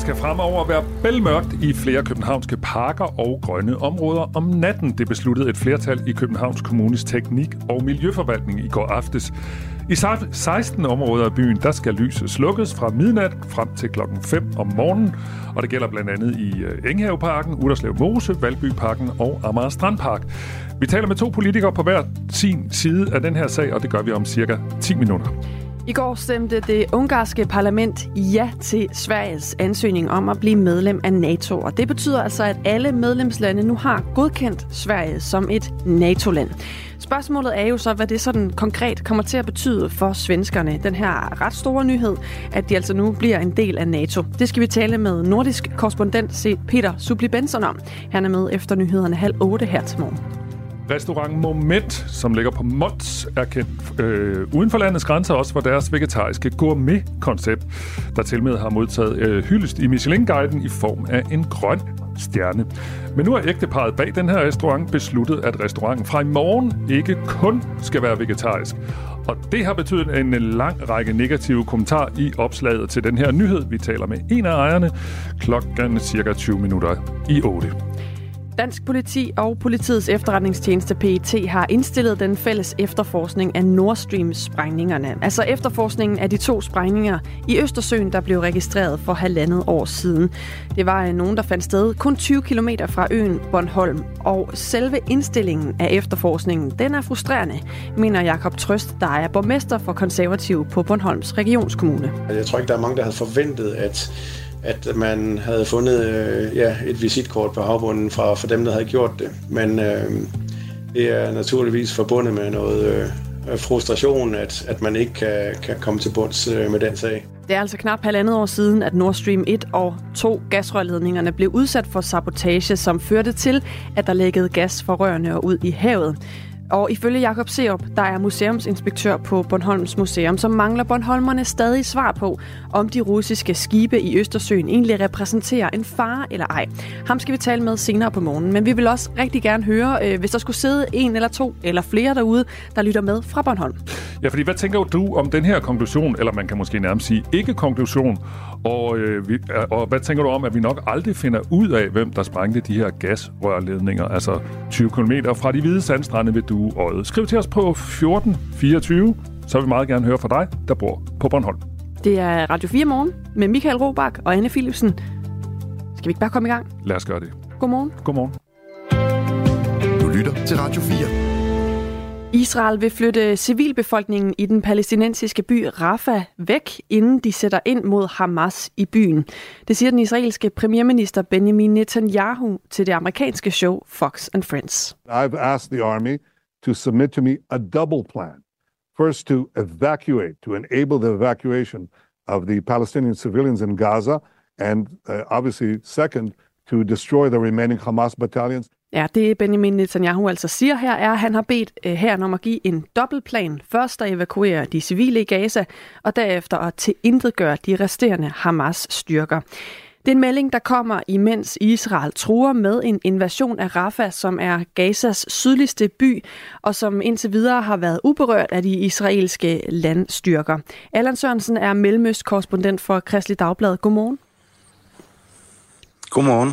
Skal fremover være bælmørkt i flere københavnske parker og grønne områder om natten. Det besluttede et flertal i Københavns Kommunes teknik- og miljøforvaltning i går aftes. I 16 områder af byen, der skal lyset slukkes fra midnat frem til klokken 5 om morgenen. Og det gælder blandt andet i øh, Enghaveparken, Uderslev Mose, Valbyparken og Amager Strandpark. Vi taler med to politikere på hver sin side af den her sag, og det gør vi om cirka 10 minutter. I går stemte det ungarske parlament ja til Sveriges ansøgning om at blive medlem af NATO. Og det betyder altså, at alle medlemslande nu har godkendt Sverige som et NATO-land. Spørgsmålet er jo så, hvad det sådan konkret kommer til at betyde for svenskerne. Den her ret store nyhed, at de altså nu bliver en del af NATO. Det skal vi tale med nordisk korrespondent Peter Subli Benson om. Han er med efter nyhederne halv otte her til morgen. Restaurant Moment, som ligger på Mols, er kendt øh, uden for landets grænser også for deres vegetariske gourmet-koncept, der til med har modtaget øh, hyldest i Michelin-guiden i form af en grøn stjerne. Men nu har ægteparet bag den her restaurant besluttet, at restauranten fra i morgen ikke kun skal være vegetarisk. Og det har betydet en lang række negative kommentarer i opslaget til den her nyhed. Vi taler med en af ejerne klokken cirka 20 minutter i 8. Dansk politi og politiets efterretningstjeneste PET har indstillet den fælles efterforskning af Nord Stream-sprængningerne. Altså efterforskningen af de to sprængninger i Østersøen, der blev registreret for halvandet år siden. Det var øh, nogen, der fandt sted kun 20 km fra øen Bornholm. Og selve indstillingen af efterforskningen, den er frustrerende, mener Jakob Trøst, der er borgmester for konservativ på Bornholms regionskommune. Altså, jeg tror ikke, der er mange, der havde forventet, at at man havde fundet øh, ja, et visitkort på havbunden fra, for dem, der havde gjort det. Men øh, det er naturligvis forbundet med noget øh, frustration, at, at man ikke kan, kan komme til bunds øh, med den sag. Det er altså knap halvandet år siden, at Nord Stream 1 og 2 gasrørledningerne blev udsat for sabotage, som førte til, at der lækkede gas fra rørene og ud i havet. Og ifølge Jakob Seop, der er museumsinspektør på Bornholms Museum, så mangler Bornholmerne stadig svar på, om de russiske skibe i Østersøen egentlig repræsenterer en fare eller ej. Ham skal vi tale med senere på morgen, men vi vil også rigtig gerne høre, øh, hvis der skulle sidde en eller to eller flere derude, der lytter med fra Bornholm. Ja, fordi hvad tænker du om den her konklusion, eller man kan måske nærmest sige ikke-konklusion, og, øh, vi, øh, og hvad tænker du om, at vi nok aldrig finder ud af, hvem der sprængte de her gasrørledninger, altså 20 km fra de hvide sandstrande ved Dueøjet? Skriv til os på 1424, så vil vi meget gerne høre fra dig, der bor på Bornholm. Det er Radio 4 morgen med Michael Robach og Anne Philipsen. Skal vi ikke bare komme i gang? Lad os gøre det. Godmorgen. Godmorgen. Du lytter til Radio 4. Israel vil flytte civilbefolkningen i den palæstinensiske by Rafah væk, inden de sætter ind mod Hamas i byen. Det siger den israelske premierminister Benjamin Netanyahu til det amerikanske show Fox and Friends. I've asked the army to submit to me a double plan. First to evacuate, to enable the evacuation of the Palestinian civilians in Gaza, and uh, obviously second, to destroy the remaining Hamas battalions. Ja, det Benjamin Netanyahu altså siger her, er, at han har bedt øh, herren om at give en dobbeltplan. Først at evakuere de civile i Gaza, og derefter at tilintetgøre de resterende Hamas-styrker. Det er en melding, der kommer, imens Israel truer med en invasion af Rafah, som er Gazas sydligste by, og som indtil videre har været uberørt af de israelske landstyrker. Allan Sørensen er mellemøst-korrespondent for Kristelig Dagblad. Godmorgen. Godmorgen.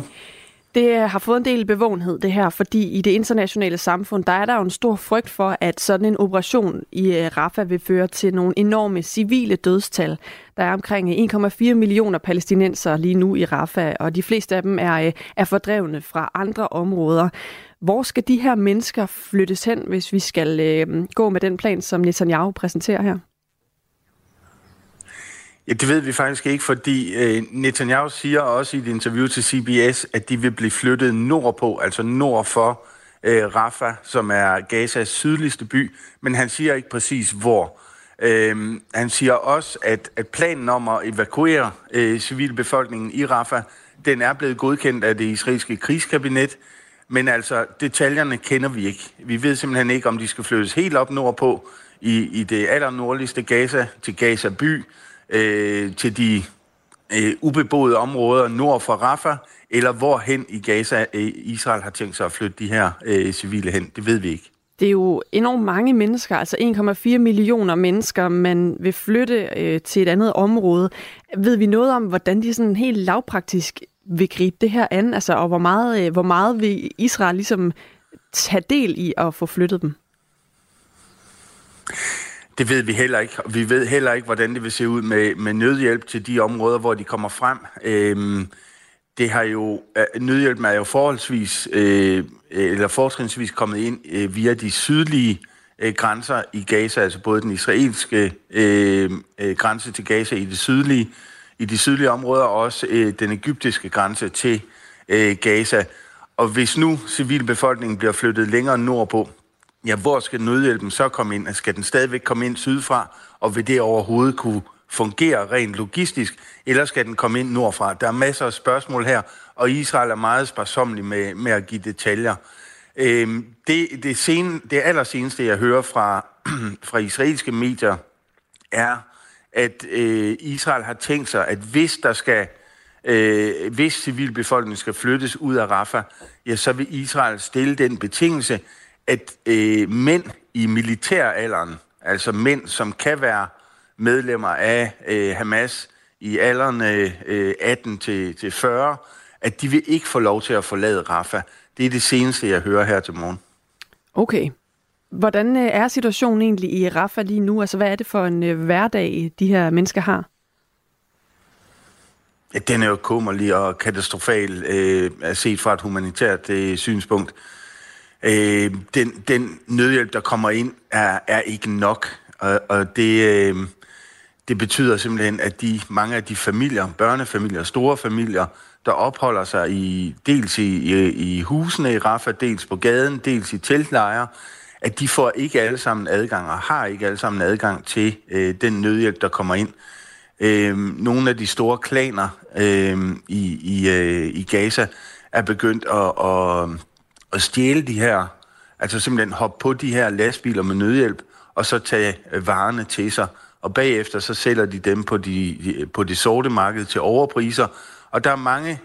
Det har fået en del bevågenhed, det her, fordi i det internationale samfund, der er der jo en stor frygt for, at sådan en operation i øh, Rafah vil føre til nogle enorme civile dødstal. Der er omkring øh, 1,4 millioner palæstinenser lige nu i Rafah, og de fleste af dem er, øh, er fordrevne fra andre områder. Hvor skal de her mennesker flyttes hen, hvis vi skal øh, gå med den plan, som Netanyahu præsenterer her? Ja, det ved vi faktisk ikke, fordi øh, Netanyahu siger også i et interview til CBS, at de vil blive flyttet nordpå, altså nord for øh, Rafah, som er Gazas sydligste by, men han siger ikke præcis hvor. Øh, han siger også, at, at planen om at evakuere øh, civilbefolkningen i Rafah, den er blevet godkendt af det israelske krigskabinet, men altså detaljerne kender vi ikke. Vi ved simpelthen ikke, om de skal flyttes helt op nordpå i, i det allernordligste Gaza, til Gaza by, øh, til de øh, ubeboede områder nord for Rafah, eller hvorhen i Gaza øh, Israel har tænkt sig at flytte de her øh, civile hen. Det ved vi ikke. Det er jo enormt mange mennesker, altså 1,4 millioner mennesker, man vil flytte øh, til et andet område. Ved vi noget om, hvordan de sådan helt lavpraktisk vil gribe det her an, altså, og hvor meget, øh, hvor meget vil Israel ligesom tage del i at få flyttet dem? Det ved vi heller ikke. Vi ved heller ikke, hvordan det vil se ud med, med nødhjælp til de områder, hvor de kommer frem. Øhm, det har jo, øh, nødhjælpen er jo forholdsvis, øh, eller fortrinsvis kommet ind øh, via de sydlige øh, grænser i Gaza, altså både den israelske øh, øh, grænse til Gaza i det sydlige, i de sydlige områder, og også øh, den egyptiske grænse til øh, Gaza. Og hvis nu civilbefolkningen bliver flyttet længere nordpå, ja, hvor skal nødhjælpen så komme ind? Skal den stadigvæk komme ind sydfra, og vil det overhovedet kunne fungere rent logistisk, eller skal den komme ind nordfra? Der er masser af spørgsmål her, og Israel er meget sparsomlig med, med at give detaljer. Øhm, det, det, sen, det allerseneste, jeg hører fra, fra israelske medier, er, at øh, Israel har tænkt sig, at hvis der skal øh, hvis civilbefolkningen skal flyttes ud af Rafah, ja, så vil Israel stille den betingelse, at øh, mænd i militæralderen, altså mænd, som kan være medlemmer af øh, Hamas i alderen øh, 18 til, til 40, at de vil ikke få lov til at forlade Rafah. Det er det seneste, jeg hører her til morgen. Okay. Hvordan øh, er situationen egentlig i Rafah lige nu? Altså, hvad er det for en øh, hverdag, de her mennesker har? Ja, den er jo kummerlig og katastrofal, øh, set fra et humanitært øh, synspunkt. Øh, øh, den, den nødhjælp, der kommer ind, er, er ikke nok. Og, og det, øh, det betyder simpelthen, at de mange af de familier, børnefamilier, store familier, der opholder sig i dels i, i, i husene i Rafah, dels på gaden, dels i teltlejre, at de får ikke alle sammen adgang, og har ikke alle sammen adgang til øh, den nødhjælp, der kommer ind. Øh, nogle af de store klaner øh, i, i, øh, i Gaza er begyndt at, at, at stjæle de her, altså simpelthen hoppe på de her lastbiler med nødhjælp, og så tage øh, varerne til sig. Og bagefter så sælger de dem på, de, på det sorte marked til overpriser. Og der er mange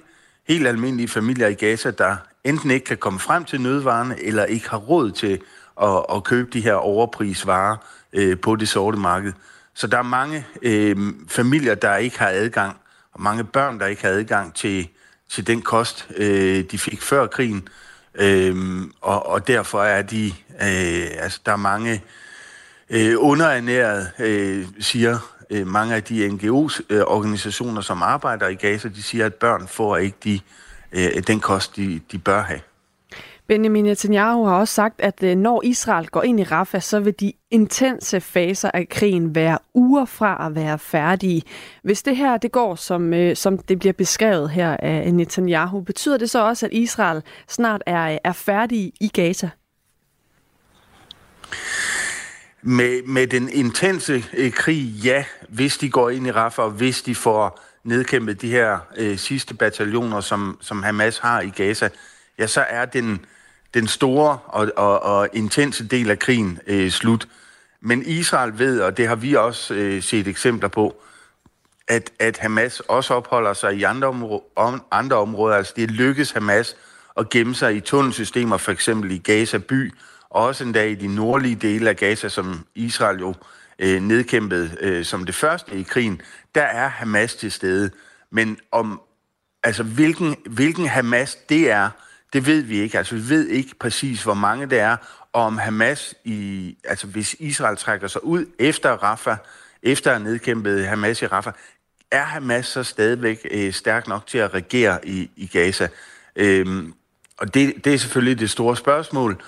helt almindelige familier i Gaza, der enten ikke kan komme frem til nødvarerne, eller ikke har råd til at, at købe de her overprisvarer øh, på det sorte marked. Så der er mange øh, familier, der ikke har adgang, og mange børn, der ikke har adgang til, til den kost, øh, de fik før krigen. Øh, og, og derfor er de, øh, altså der er mange øh, underernærede, øh, siger øh, mange af de NGO-organisationer, øh, som arbejder i Gaza, de siger, at børn får ikke de, øh, den kost, de, de bør have. Benjamin Netanyahu har også sagt, at øh, når Israel går ind i Rafah, så vil de intense faser af krigen være uger fra at være færdige. Hvis det her det går, som, øh, som det bliver beskrevet her af Netanyahu, betyder det så også, at Israel snart er, øh, er færdig i Gaza? Med, med den intense øh, krig, ja, hvis de går ind i Rafah, og hvis de får nedkæmpet de her øh, sidste bataljoner, som, som Hamas har i Gaza, ja, så er den, den store og, og, og intense del af krigen øh, slut. Men Israel ved, og det har vi også øh, set eksempler på, at, at Hamas også opholder sig i andre, områ- om, andre områder. Altså det lykkes Hamas at gemme sig i tunnelsystemer, for eksempel i Gaza by, og også endda i de nordlige dele af Gaza, som Israel jo øh, nedkæmpede øh, som det første i krigen, der er Hamas til stede. Men om altså hvilken, hvilken Hamas det er, det ved vi ikke. Altså, vi ved ikke præcis, hvor mange det er, og om Hamas, i, altså hvis Israel trækker sig ud efter Rafa, efter at nedkæmpet Hamas i Rafa, er Hamas så stadigvæk øh, stærk nok til at regere i, i Gaza? Øhm, og det, det er selvfølgelig det store spørgsmål.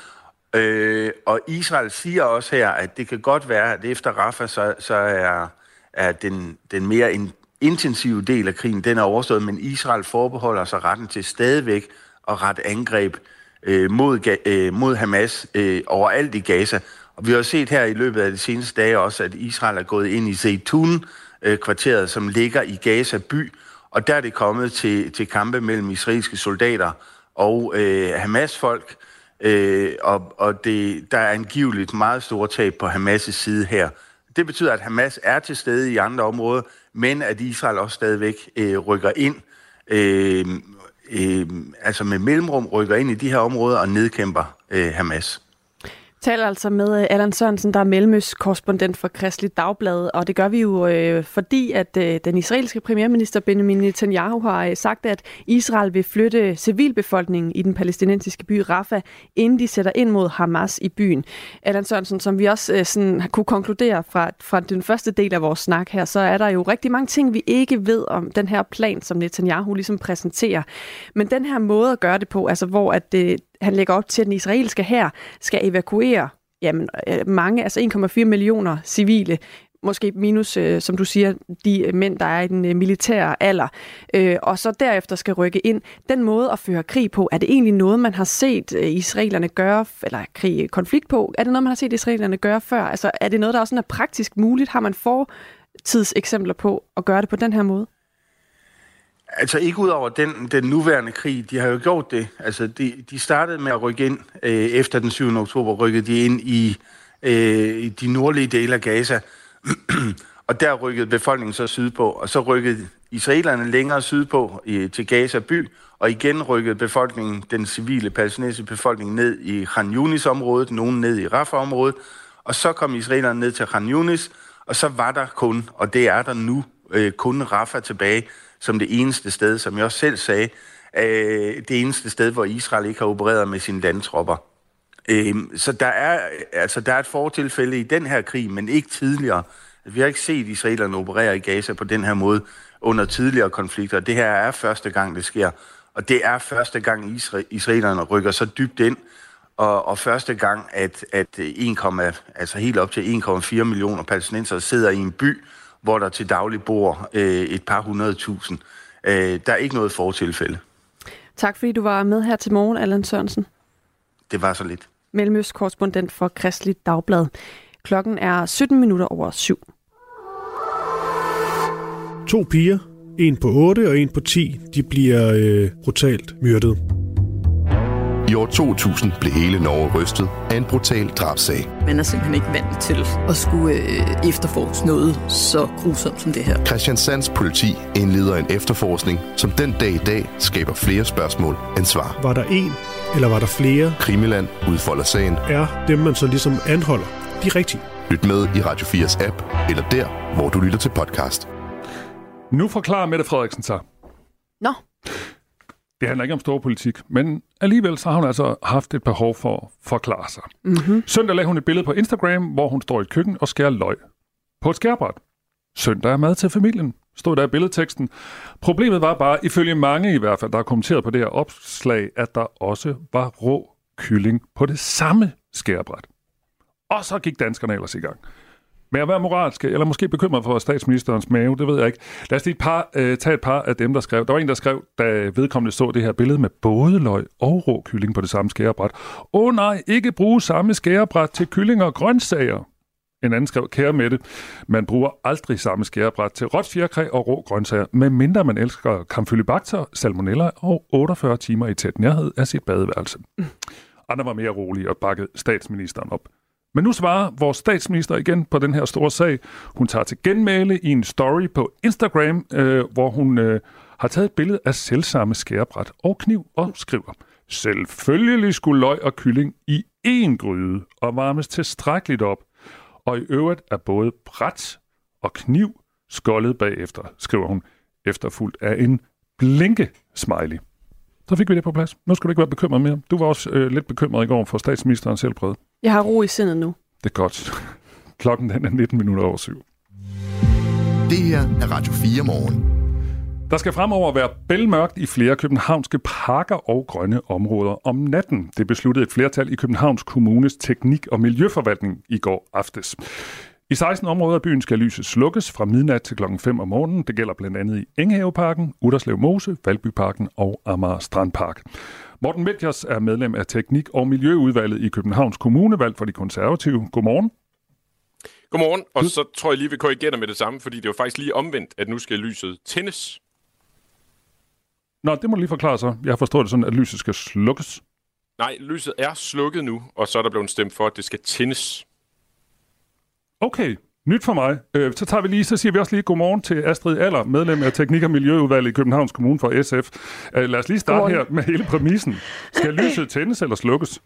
Øh, og Israel siger også her, at det kan godt være, at efter Rafa, så, så er, er den, den mere intensive del af krigen, den er overstået, men Israel forbeholder sig retten til stadigvæk at rette angreb øh, mod, øh, mod Hamas øh, overalt i Gaza. Og vi har set her i løbet af de seneste dage også, at Israel er gået ind i Zeytun-kvarteret, øh, som ligger i Gaza by, og der er det kommet til, til kampe mellem israelske soldater og øh, Hamas-folk, øh, og, og det, der er angiveligt meget store tab på Hamas' side her. Det betyder, at Hamas er til stede i andre områder, men at Israel også stadigvæk øh, rykker ind, øh, øh, altså med mellemrum rykker ind i de her områder og nedkæmper øh, Hamas taler altså med øh, Allan Sørensen, der er mellemøst-korrespondent for Kristelig Dagblad, og det gør vi jo øh, fordi, at øh, den israelske premierminister Benjamin Netanyahu har øh, sagt, at Israel vil flytte civilbefolkningen i den palæstinensiske by Rafah, inden de sætter ind mod Hamas i byen. Allan Sørensen, som vi også øh, sådan, kunne konkludere fra, fra den første del af vores snak her, så er der jo rigtig mange ting, vi ikke ved om den her plan, som Netanyahu ligesom præsenterer. Men den her måde at gøre det på, altså hvor at det, han lægger op til, at den israelske her skal evakuere jamen, øh, mange, altså 1,4 millioner civile, måske minus, øh, som du siger, de mænd, der er i den øh, militære alder, øh, og så derefter skal rykke ind. Den måde at føre krig på, er det egentlig noget, man har set øh, israelerne gøre, eller krig, øh, konflikt på, er det noget, man har set israelerne gøre før? Altså er det noget, der også er praktisk muligt? Har man for tidseksempler på at gøre det på den her måde? Altså ikke ud over den, den nuværende krig, de har jo gjort det. Altså de, de startede med at rykke ind øh, efter den 7. oktober, rykkede de ind i, øh, i de nordlige dele af Gaza. og der rykkede befolkningen så sydpå, og så rykkede israelerne længere sydpå øh, til Gaza by, og igen rykkede befolkningen, den civile palæstinensiske befolkning, ned i Khan Yunis-området, nogen ned i Rafah-området, og så kom israelerne ned til Khan Yunis, og så var der kun, og det er der nu, øh, kun Rafah tilbage, som det eneste sted, som jeg også selv sagde, øh, det eneste sted, hvor Israel ikke har opereret med sine landtropper. Øh, så der er, altså, der er et fortilfælde i den her krig, men ikke tidligere. Altså, vi har ikke set israelerne operere i Gaza på den her måde under tidligere konflikter. Det her er første gang, det sker. Og det er første gang, israelerne rykker så dybt ind, og, og første gang, at, at 1, altså helt op til 1,4 millioner palæstinenser sidder i en by, hvor der til daglig bor øh, et par hundrede tusind. Øh, der er ikke noget fortilfælde. Tak fordi du var med her til morgen, Allan Sørensen. Det var så lidt. Mellemøst-korrespondent for Kristelig Dagblad. Klokken er 17 minutter over syv. To piger, en på 8 og en på 10, de bliver øh, brutalt myrdet. I år 2000 blev hele Norge rystet af en brutal drabsag. Man er simpelthen ikke vant til at skulle øh, efterforske noget så grusomt som det her. Christian Sands politi indleder en efterforskning, som den dag i dag skaber flere spørgsmål end svar. Var der en, eller var der flere? Krimiland udfolder sagen. Er dem, man så ligesom anholder, de rigtige? Lyt med i Radio 4's app, eller der, hvor du lytter til podcast. Nu forklarer Mette Frederiksen sig. Nå. Det handler ikke om stor politik, men alligevel så har hun altså haft et behov for at forklare sig. Mm-hmm. Søndag lagde hun et billede på Instagram, hvor hun står i et køkken og skærer løg på et skærbræt. Søndag er mad til familien, stod der i billedteksten. Problemet var bare, ifølge mange i hvert fald, der har kommenteret på det her opslag, at der også var rå kylling på det samme skærbræt. Og så gik danskerne ellers i gang med at være moralske, eller måske bekymret for statsministerens mave, det ved jeg ikke. Lad os lige et par, øh, tage et par af dem, der skrev. Der var en, der skrev, da vedkommende så det her billede med både løg og rå kylling på det samme skærebræt. Åh oh, nej, ikke bruge samme skærebræt til kylling og grøntsager. En anden skrev, kære Mette, man bruger aldrig samme skærebræt til råt fjerkræ og rå grøntsager, medmindre man elsker kamfylibakter, salmonella og 48 timer i tæt nærhed af sit badeværelse. Andre var mere rolige og bakkede statsministeren op. Men nu svarer vores statsminister igen på den her store sag. Hun tager til genmæle i en story på Instagram, øh, hvor hun øh, har taget et billede af selvsamme skærebræt og kniv og skriver, Selvfølgelig skulle løg og kylling i én gryde og varmes tilstrækkeligt op, og i øvrigt er både bræt og kniv skoldet bagefter, skriver hun, efterfulgt af en blinke smiley. Så fik vi det på plads. Nu skal du ikke være bekymret mere. Du var også øh, lidt bekymret i går for statsministerens helbred. Jeg har ro i sindet nu. Det er godt. Klokken den er 19 minutter over syv. Det her er Radio 4 morgen. Der skal fremover være bælmørkt i flere københavnske parker og grønne områder om natten. Det besluttede et flertal i Københavns Kommunes teknik- og miljøforvaltning i går aftes. I 16 områder af byen skal lyset slukkes fra midnat til klokken 5 om morgenen. Det gælder blandt andet i Enghaveparken, Uderslev Mose, Valbyparken og Amager Strandpark. Morten Medjers er medlem af Teknik- og Miljøudvalget i Københavns Kommune, valgt for de konservative. Godmorgen. Godmorgen, og så tror jeg lige, vi korrigerer med det samme, fordi det er jo faktisk lige omvendt, at nu skal lyset tændes. Nå, det må du lige forklare så. Jeg har forstået det sådan, at lyset skal slukkes. Nej, lyset er slukket nu, og så er der blevet stemt for, at det skal tændes. Okay, Nyt for mig. Øh, så tager vi lige, så siger vi også lige godmorgen til Astrid Aller, medlem af Teknik- og Miljøudvalget i Københavns Kommune for SF. Øh, lad os lige starte her med hele præmissen. Skal lyset tændes eller slukkes?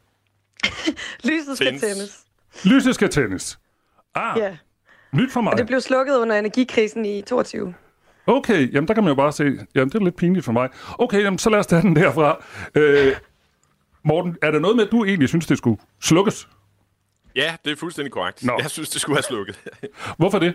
Lyset skal tændes. tændes. Lyset skal tændes. Ah, Ja. nyt for mig. Og det blev slukket under energikrisen i 22. Okay, jamen der kan man jo bare se, jamen det er lidt pinligt for mig. Okay, jamen så lad os tage den derfra. Øh, Morten, er der noget med, at du egentlig synes, det skulle slukkes? Ja, det er fuldstændig korrekt. Nå. Jeg synes, det skulle have slukket. Hvorfor det?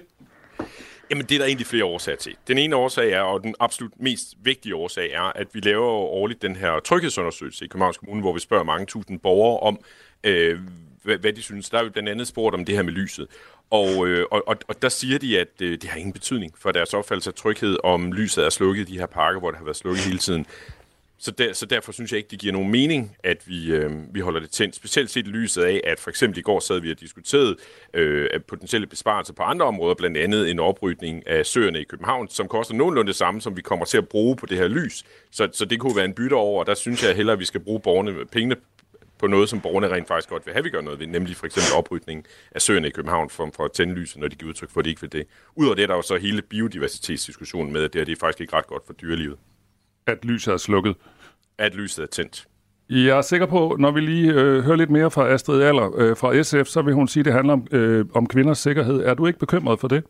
Jamen, det er der egentlig flere årsager til. Den ene årsag er, og den absolut mest vigtige årsag er, at vi laver årligt den her tryghedsundersøgelse i Københavns Kommune, hvor vi spørger mange tusind borgere om, øh, hvad, hvad de synes. Der er jo blandt andet spurgt om det her med lyset. Og, øh, og, og, og der siger de, at øh, det har ingen betydning for deres opfattelse af tryghed, om lyset er slukket i de her parker, hvor det har været slukket hele tiden. Så, der, så derfor synes jeg ikke, det giver nogen mening, at vi, øh, vi holder det tændt. Specielt set i lyset af, at for eksempel i går sad vi og diskuterede øh, potentielle besparelser på andre områder, blandt andet en oprydning af søerne i København, som koster nogenlunde det samme, som vi kommer til at bruge på det her lys. Så, så det kunne være en bytte over, og der synes jeg hellere, at vi skal bruge borgerne, pengene på noget, som borgerne rent faktisk godt vil have, vi gør noget ved, nemlig for eksempel oprydning af søerne i København for, for at tænde lyset, når de giver udtryk for, at de ikke vil det. Udover det er der jo så hele biodiversitetsdiskussionen med, at det, her, det er faktisk ikke ret godt for dyrelivet, at lyset er slukket. at lyset er tændt. Jeg er sikker på, når vi lige øh, hører lidt mere fra Astrid Aller øh, fra SF, så vil hun sige, at det handler om, øh, om kvinders sikkerhed. Er du ikke bekymret for det?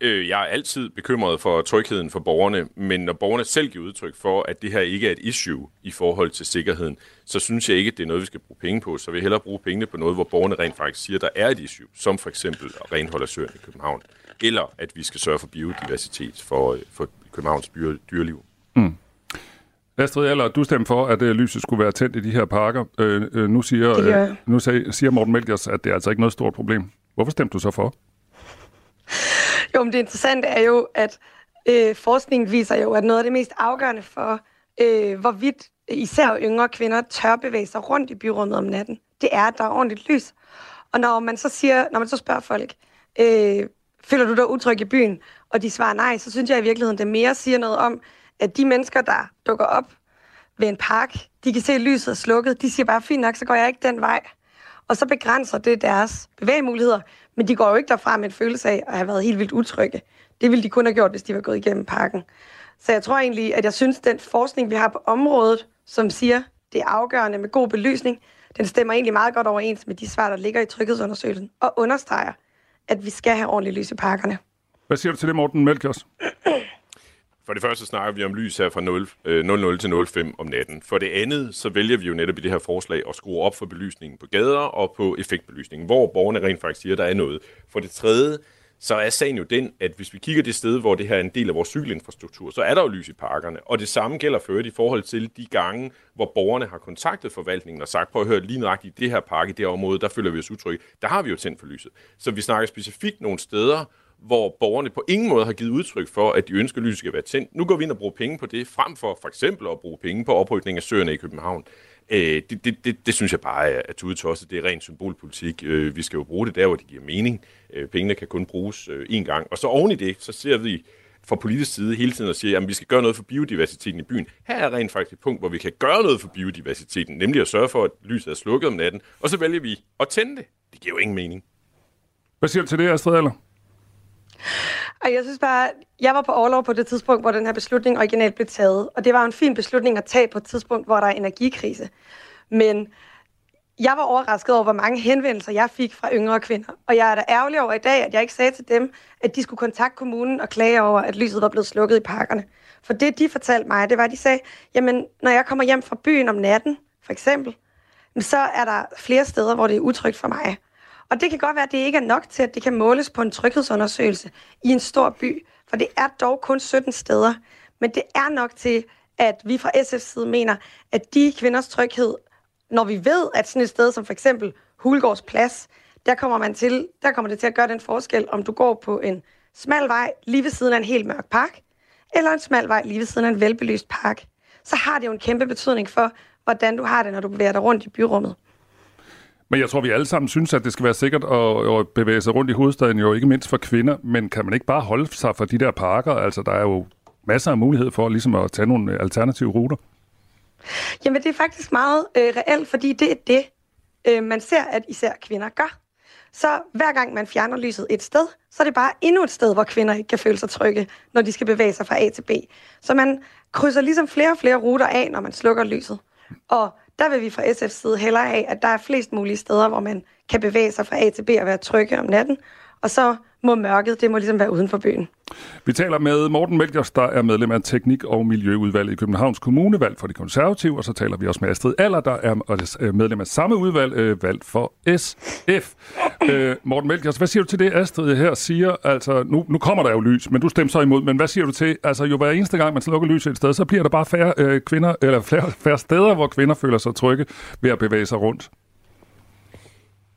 Øh, jeg er altid bekymret for trygheden for borgerne, men når borgerne selv giver udtryk for, at det her ikke er et issue i forhold til sikkerheden, så synes jeg ikke, at det er noget, vi skal bruge penge på. Så vil jeg hellere bruge pengene på noget, hvor borgerne rent faktisk siger, at der er et issue, som for eksempel at renholde søerne i København, eller at vi skal sørge for biodiversitet for, øh, for Københavns dyre, dyreliv. Astrid Aller, du stemte for, at øh, lyset skulle være tændt i de her parker. Øh, øh, nu siger, øh, nu sag, siger Morten Melkers, at det er altså ikke noget stort problem. Hvorfor stemte du så for? Jo, men det interessante er jo, at øh, forskningen viser jo, at noget af det mest afgørende for, øh, hvorvidt især yngre kvinder tør bevæge sig rundt i byrummet om natten, det er, at der er ordentligt lys. Og når man så siger, når man så spørger folk, øh, føler du dig utryg i byen, og de svarer nej, så synes jeg i virkeligheden, det mere siger noget om, at de mennesker, der dukker op ved en park, de kan se, at lyset er slukket, de siger bare, fint nok, så går jeg ikke den vej. Og så begrænser det deres bevægemuligheder, men de går jo ikke derfra med en følelse af at have været helt vildt utrygge. Det ville de kun have gjort, hvis de var gået igennem parken. Så jeg tror egentlig, at jeg synes, den forskning, vi har på området, som siger, det er afgørende med god belysning, den stemmer egentlig meget godt overens med de svar, der ligger i tryghedsundersøgelsen, og understreger, at vi skal have ordentligt lys i parkerne. Hvad siger du til det, Morten Melkers? For det første snakker vi om lys her fra 0, øh, 00 til 05 om natten. For det andet, så vælger vi jo netop i det her forslag at skrue op for belysningen på gader og på effektbelysningen, hvor borgerne rent faktisk siger, at der er noget. For det tredje, så er sagen jo den, at hvis vi kigger det sted, hvor det her er en del af vores cykelinfrastruktur, så er der jo lys i parkerne. Og det samme gælder for i forhold til de gange, hvor borgerne har kontaktet forvaltningen og sagt, prøv at høre lige nøjagtigt i det her park, i det her område, der føler vi os utrygge. Der har vi jo tændt for lyset. Så vi snakker specifikt nogle steder, hvor borgerne på ingen måde har givet udtryk for, at de ønsker, at lyset skal være tændt. Nu går vi ind og bruger penge på det, frem for for eksempel at bruge penge på oprydning af søerne i København. Øh, det, det, det, det synes jeg bare er, er tudetosset. Det er ren symbolpolitik. Øh, vi skal jo bruge det der, hvor det giver mening. Øh, pengene kan kun bruges øh, én gang. Og så oven i det, så ser vi fra politisk side hele tiden og siger, at vi skal gøre noget for biodiversiteten i byen. Her er rent faktisk et punkt, hvor vi kan gøre noget for biodiversiteten, nemlig at sørge for, at lyset er slukket om natten, og så vælger vi at tænde det. Det giver jo ingen mening. Hvad siger du til det, Astrid Aller? Og jeg synes bare, jeg var på overlov på det tidspunkt, hvor den her beslutning originalt blev taget. Og det var en fin beslutning at tage på et tidspunkt, hvor der er energikrise. Men jeg var overrasket over, hvor mange henvendelser jeg fik fra yngre kvinder. Og jeg er da ærgerlig over i dag, at jeg ikke sagde til dem, at de skulle kontakte kommunen og klage over, at lyset var blevet slukket i parkerne. For det, de fortalte mig, det var, at de sagde, jamen, når jeg kommer hjem fra byen om natten, for eksempel, så er der flere steder, hvor det er utrygt for mig. Og det kan godt være, at det ikke er nok til, at det kan måles på en tryghedsundersøgelse i en stor by, for det er dog kun 17 steder. Men det er nok til, at vi fra SF's side mener, at de kvinders tryghed, når vi ved, at sådan et sted som for eksempel Hulgårds Plads, der kommer, man til, der kommer det til at gøre den forskel, om du går på en smal vej lige ved siden af en helt mørk park, eller en smal vej lige ved siden af en velbelyst park. Så har det jo en kæmpe betydning for, hvordan du har det, når du bevæger dig rundt i byrummet. Men jeg tror, vi alle sammen synes, at det skal være sikkert at, at bevæge sig rundt i hovedstaden, jo ikke mindst for kvinder. Men kan man ikke bare holde sig fra de der parker? Altså, der er jo masser af mulighed for ligesom at tage nogle alternative ruter. Jamen, det er faktisk meget øh, reelt, fordi det er det, øh, man ser, at især kvinder gør. så hver gang man fjerner lyset et sted, så er det bare endnu et sted, hvor kvinder ikke kan føle sig trygge, når de skal bevæge sig fra A til B. Så man krydser ligesom flere og flere ruter af, når man slukker lyset. Og der vil vi fra SF's side hellere have, at der er flest mulige steder, hvor man kan bevæge sig fra A til B og være trygge om natten. Og så må mørket, det må ligesom være uden for byen. Vi taler med Morten Melgers, der er medlem af Teknik- og Miljøudvalget i Københavns Kommune, valgt for de konservative, og så taler vi også med Astrid Aller, der er medlem af samme udvalg, øh, valgt for SF. Øh, Morten Melgers, hvad siger du til det, Astrid her siger? Altså, nu, nu kommer der jo lys, men du stemmer så imod, men hvad siger du til, altså jo hver eneste gang, man slukker lys et sted, så bliver der bare færre, øh, kvinder, eller færre, færre steder, hvor kvinder føler sig trygge ved at bevæge sig rundt?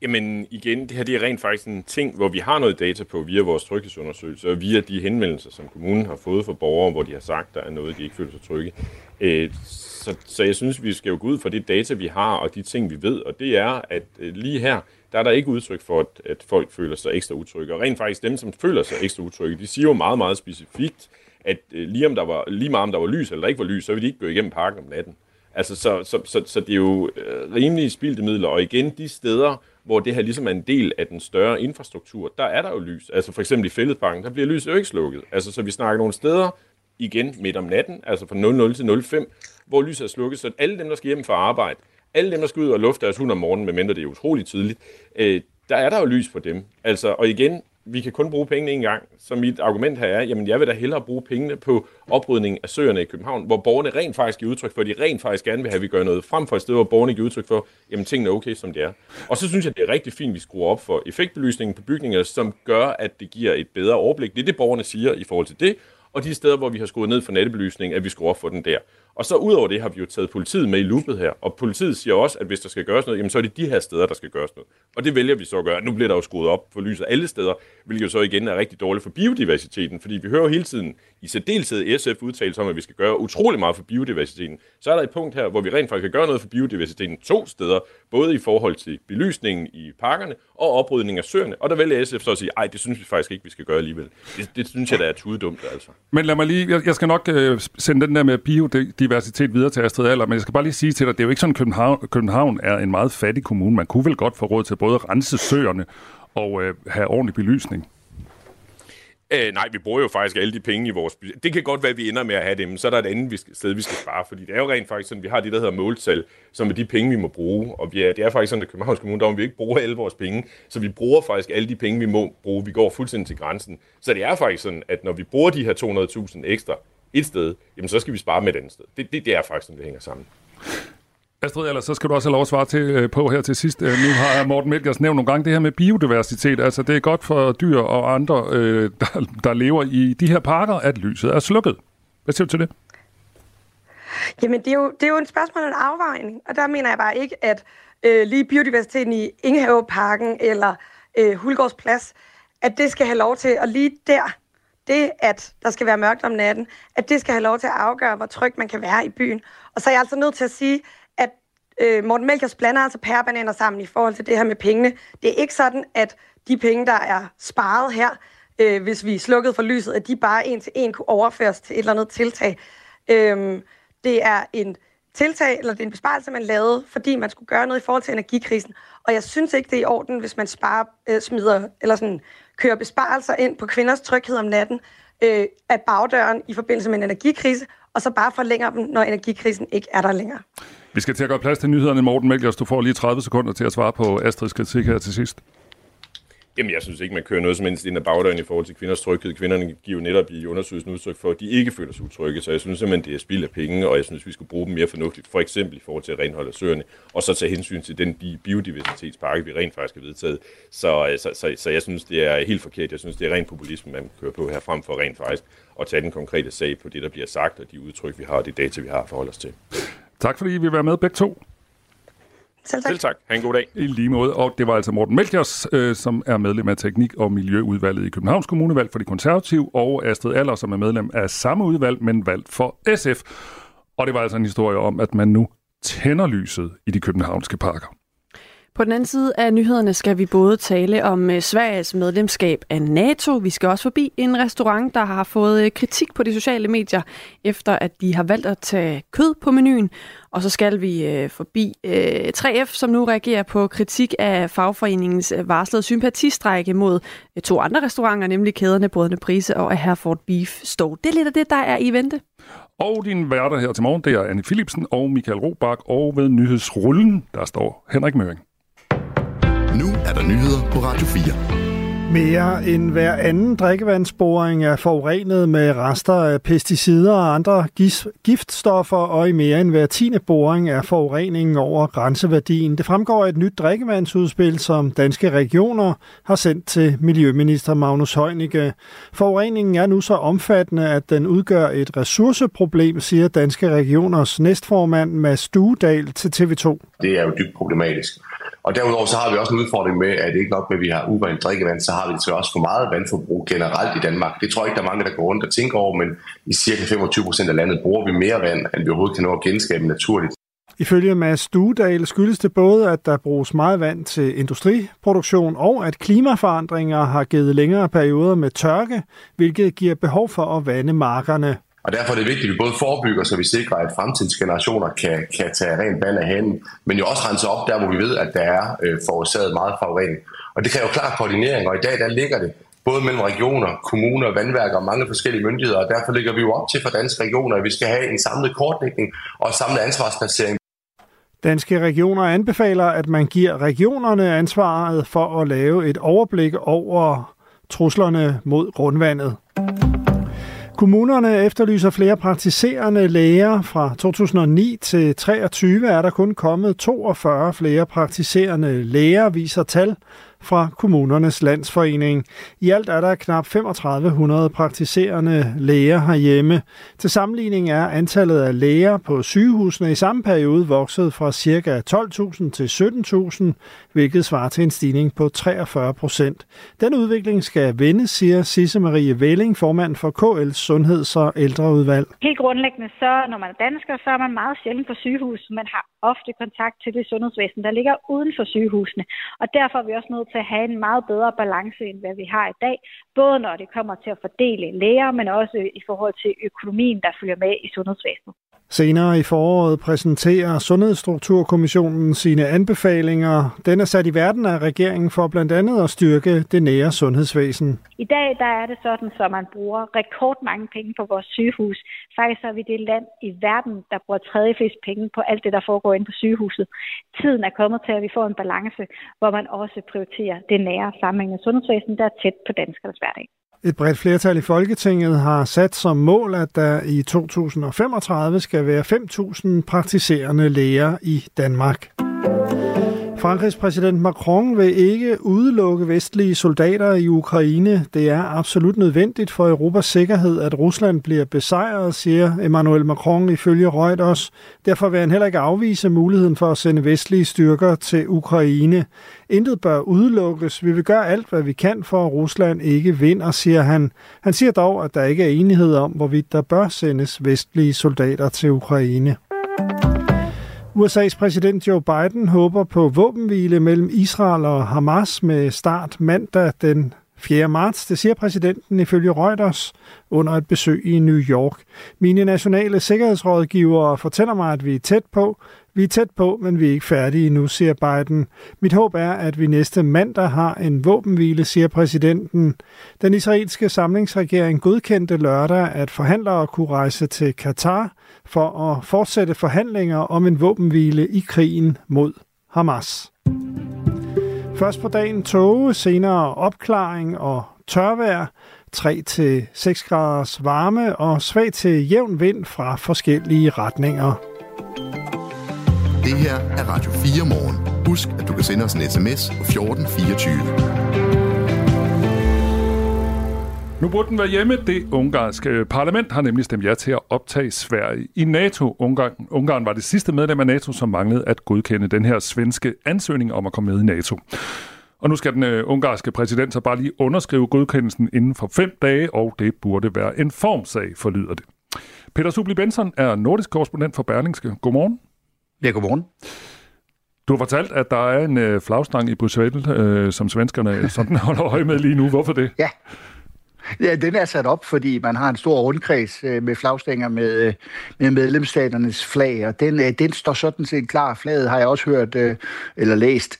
Jamen igen, det her det er rent faktisk en ting, hvor vi har noget data på via vores tryghedsundersøgelser, og via de henvendelser, som kommunen har fået fra borgere, hvor de har sagt, der er noget, de ikke føler sig trygge. Øh, så, så jeg synes, vi skal jo gå ud fra det data, vi har, og de ting, vi ved, og det er, at øh, lige her, der er der ikke udtryk for, at, at folk føler sig ekstra utrygge. Og rent faktisk dem, som føler sig ekstra utrygge, de siger jo meget, meget specifikt, at øh, lige, om der var, lige meget om der var lys eller der ikke var lys, så vil de ikke gå igennem parken om natten. Altså, så, så, så, så det er jo øh, rimelige spildte midler, og igen, de steder, hvor det her ligesom er en del af den større infrastruktur, der er der jo lys. Altså for eksempel i Fælledparken, der bliver lyset jo ikke slukket. Altså så vi snakker nogle steder, igen midt om natten, altså fra 00 til 05, hvor lyset er slukket, så alle dem, der skal hjem fra arbejde, alle dem, der skal ud og lufte deres hund om morgenen, medmindre det er utroligt tidligt, øh, der er der jo lys for dem. Altså, og igen, vi kan kun bruge pengene en gang. Så mit argument her er, jamen jeg vil da hellere bruge pengene på oprydning af søerne i København, hvor borgerne rent faktisk giver udtryk for, at de rent faktisk gerne vil have, at vi gør noget, frem for et sted, hvor borgerne giver udtryk for, jamen tingene er okay, som det er. Og så synes jeg, det er rigtig fint, at vi skruer op for effektbelysningen på bygninger, som gør, at det giver et bedre overblik. Det er det, borgerne siger i forhold til det, og de steder, hvor vi har skruet ned for nattebelysning, at vi skruer op for den der. Og så udover det har vi jo taget politiet med i loopet her, og politiet siger også, at hvis der skal gøres noget, jamen så er det de her steder, der skal gøres noget. Og det vælger vi så at gøre. Nu bliver der jo skruet op for lyset alle steder, hvilket jo så igen er rigtig dårligt for biodiversiteten, fordi vi hører jo hele tiden i særdeleshed SF udtale om, at vi skal gøre utrolig meget for biodiversiteten. Så er der et punkt her, hvor vi rent faktisk kan gøre noget for biodiversiteten to steder, både i forhold til belysningen i parkerne og oprydning af søerne. Og der vælger SF så at sige, ej, det synes vi faktisk ikke, vi skal gøre alligevel. Det, det synes jeg, der er tudedumt, altså. Men lad mig lige, jeg, jeg skal nok øh, sende den der med biodiversitet videre til Astrid Aller, men jeg skal bare lige sige til dig, det er jo ikke sådan, at København, København er en meget fattig kommune. Man kunne vel godt få råd til både at rense søerne og øh, have ordentlig belysning. Øh, nej, vi bruger jo faktisk alle de penge i vores budget. Det kan godt være, at vi ender med at have dem, så er der et andet vi skal, sted, vi skal spare, fordi det er jo rent faktisk sådan, vi har det, der hedder måltal, som er de penge, vi må bruge, og vi er, det er faktisk sådan, at Københavns Kommune, der må vi ikke bruge alle vores penge, så vi bruger faktisk alle de penge, vi må bruge. Vi går fuldstændig til grænsen. Så det er faktisk sådan, at når vi bruger de her 200.000 ekstra et sted, jamen så skal vi spare med et andet sted. Det, det, det er faktisk det hænger sammen. Astrid, ellers så skal du også have lov at svare til, øh, på her til sidst. Øh, nu har Morten Melkers nævnt nogle gange det her med biodiversitet. Altså, det er godt for dyr og andre, øh, der, der lever i de her parker, at lyset er slukket. Hvad siger du til det? Jamen, det er jo, det er jo en spørgsmål om en afvejning, og der mener jeg bare ikke, at øh, lige biodiversiteten i Ingehaveparken eller øh, Hulgårdsplads, at det skal have lov til, at lige der, det at der skal være mørkt om natten, at det skal have lov til at afgøre, hvor tryg man kan være i byen. Og så er jeg altså nødt til at sige, at øh, Morten Melchers blander altså pærebananer sammen i forhold til det her med pengene. Det er ikke sådan, at de penge, der er sparet her, øh, hvis vi slukkede for lyset, at de bare en til en kunne overføres til et eller andet tiltag. Øh, det er en tiltag, eller det er en besparelse, man lavede, fordi man skulle gøre noget i forhold til energikrisen. Og jeg synes ikke, det er i orden, hvis man sparer, øh, smider, eller sådan, kører besparelser ind på kvinders tryghed om natten øh, af bagdøren i forbindelse med en energikrise, og så bare forlænger dem, når energikrisen ikke er der længere. Vi skal til at gøre plads til nyhederne. Morten Mæglers, du får lige 30 sekunder til at svare på Astrids kritik her til sidst. Jamen, jeg synes ikke, man kører noget som helst ind ad bagdøren i forhold til kvinders tryghed. Kvinderne giver jo netop i undersøgelsen udtryk for, at de ikke føler sig utrygge, så jeg synes simpelthen, det er spild af penge, og jeg synes, vi skulle bruge dem mere fornuftigt, for eksempel i forhold til at renholde søerne, og så tage hensyn til den biodiversitetspakke, vi rent faktisk har vedtaget. Så, øh, så, så, så jeg synes, det er helt forkert. Jeg synes, det er ren populisme, man kører på her, frem for rent faktisk at tage den konkrete sag på det, der bliver sagt, og de udtryk, vi har, og de data, vi har at forholde os til. Tak fordi I vil være med begge to. Selv tak. Selv tak. Ha' en god dag. I lige måde. Og det var altså Morten Melkers, øh, som er medlem af Teknik- og Miljøudvalget i Københavns Kommune, valgt for de konservative, og Astrid Aller, som er medlem af samme udvalg, men valgt for SF. Og det var altså en historie om, at man nu tænder lyset i de københavnske parker. På den anden side af nyhederne skal vi både tale om øh, Sveriges medlemskab af NATO. Vi skal også forbi en restaurant, der har fået øh, kritik på de sociale medier, efter at de har valgt at tage kød på menuen. Og så skal vi øh, forbi 3F, som nu reagerer på kritik af fagforeningens varslede sympatistrække mod to andre restauranter, nemlig kæderne Brødende Prise og Herford Beef Store. Det er lidt af det, der er i vente. Og din værter her til morgen, det er Anne Philipsen og Michael Robach, og ved nyhedsrullen, der står Henrik Møring. Er der nyheder på Radio 4. Mere end hver anden drikkevandsboring er forurenet med rester af pesticider og andre giftstoffer, og i mere end hver tiende boring er forureningen over grænseværdien. Det fremgår af et nyt drikkevandsudspil, som danske regioner har sendt til Miljøminister Magnus Heunicke. Forureningen er nu så omfattende, at den udgør et ressourceproblem, siger danske regioners næstformand Mads Duedal til TV2. Det er jo dybt problematisk. Og derudover så har vi også en udfordring med, at det ikke nok med, at vi har urent drikkevand, så har vi så også for meget vandforbrug generelt i Danmark. Det tror jeg ikke, der er mange, der går rundt og tænker over, men i cirka 25 procent af landet bruger vi mere vand, end vi overhovedet kan nå at genskabe naturligt. Ifølge Mads Stuedal skyldes det både, at der bruges meget vand til industriproduktion, og at klimaforandringer har givet længere perioder med tørke, hvilket giver behov for at vande markerne. Og derfor er det vigtigt, at vi både forebygger, så vi sikrer, at fremtidens generationer kan, kan tage rent vand af handen, men jo også rense op der, hvor vi ved, at der er øh, forårsaget meget forurening. Og det kræver klar koordinering, og i dag der ligger det både mellem regioner, kommuner, vandværker og mange forskellige myndigheder, og derfor ligger vi jo op til for danske regioner, at vi skal have en samlet kortlægning og en samlet ansvarsplacering. Danske regioner anbefaler, at man giver regionerne ansvaret for at lave et overblik over truslerne mod grundvandet. Kommunerne efterlyser flere praktiserende læger. Fra 2009 til 23 er der kun kommet 42 flere praktiserende læger, viser tal fra kommunernes landsforening. I alt er der knap 3500 praktiserende læger herhjemme. Til sammenligning er antallet af læger på sygehusene i samme periode vokset fra ca. 12.000 til 17.000, hvilket svarer til en stigning på 43 procent. Den udvikling skal vende, siger Sisse Marie Velling, formand for KL's Sundheds- og Ældreudvalg. Helt grundlæggende, så når man er dansker, så er man meget sjældent på sygehus. Man har ofte kontakt til det sundhedsvæsen, der ligger uden for sygehusene. Og derfor er vi også nødt til at have en meget bedre balance, end hvad vi har i dag. Både når det kommer til at fordele læger, men også i forhold til økonomien, der følger med i sundhedsvæsenet. Senere i foråret præsenterer Sundhedsstrukturkommissionen sine anbefalinger. Den er sat i verden af regeringen for blandt andet at styrke det nære sundhedsvæsen. I dag der er det sådan, at man bruger rekordmange penge på vores sygehus. Faktisk er vi det land i verden, der bruger tredje flest penge på alt det, der foregår inde på sygehuset. Tiden er kommet til, at vi får en balance, hvor man også prioriterer det nære sammenhængende sundhedsvæsen, der er tæt på danskernes hverdag. Et bredt flertal i Folketinget har sat som mål, at der i 2035 skal være 5.000 praktiserende læger i Danmark. Frankrigs præsident Macron vil ikke udelukke vestlige soldater i Ukraine. Det er absolut nødvendigt for Europas sikkerhed, at Rusland bliver besejret, siger Emmanuel Macron ifølge Reuters. Derfor vil han heller ikke afvise muligheden for at sende vestlige styrker til Ukraine. Intet bør udelukkes. Vi vil gøre alt, hvad vi kan for, at Rusland ikke vinder, siger han. Han siger dog, at der ikke er enighed om, hvorvidt der bør sendes vestlige soldater til Ukraine. USA's præsident Joe Biden håber på våbenhvile mellem Israel og Hamas med start mandag den 4. marts. Det siger præsidenten ifølge Reuters under et besøg i New York. Mine nationale sikkerhedsrådgivere fortæller mig, at vi er tæt på. Vi er tæt på, men vi er ikke færdige nu, siger Biden. Mit håb er, at vi næste mandag har en våbenhvile, siger præsidenten. Den israelske samlingsregering godkendte lørdag, at forhandlere kunne rejse til Katar for at fortsætte forhandlinger om en våbenhvile i krigen mod Hamas. Først på dagen tåge, senere opklaring og tørvejr, 3-6 graders varme og svag til jævn vind fra forskellige retninger. Det her er Radio 4 morgen. Husk, at du kan sende os en sms på 1424. Nu burde den være hjemme. Det ungarske parlament har nemlig stemt ja til at optage Sverige i NATO. Ungarn, Ungarn var det sidste medlem af NATO, som manglede at godkende den her svenske ansøgning om at komme med i NATO. Og nu skal den uh, ungarske præsident så bare lige underskrive godkendelsen inden for fem dage, og det burde være en formsag, forlyder det. Peter Subli Benson er nordisk korrespondent for Berlingske. Godmorgen. Ja, godmorgen. Du har fortalt, at der er en øh, flagstang i Bruxelles, øh, som svenskerne sådan holder øje med lige nu. Hvorfor det? Ja. Ja, den er sat op, fordi man har en stor rundkreds øh, med flagstænger med, øh, med medlemsstaternes flag, og den, øh, den står sådan set klar. Flaget har jeg også hørt, eller læst,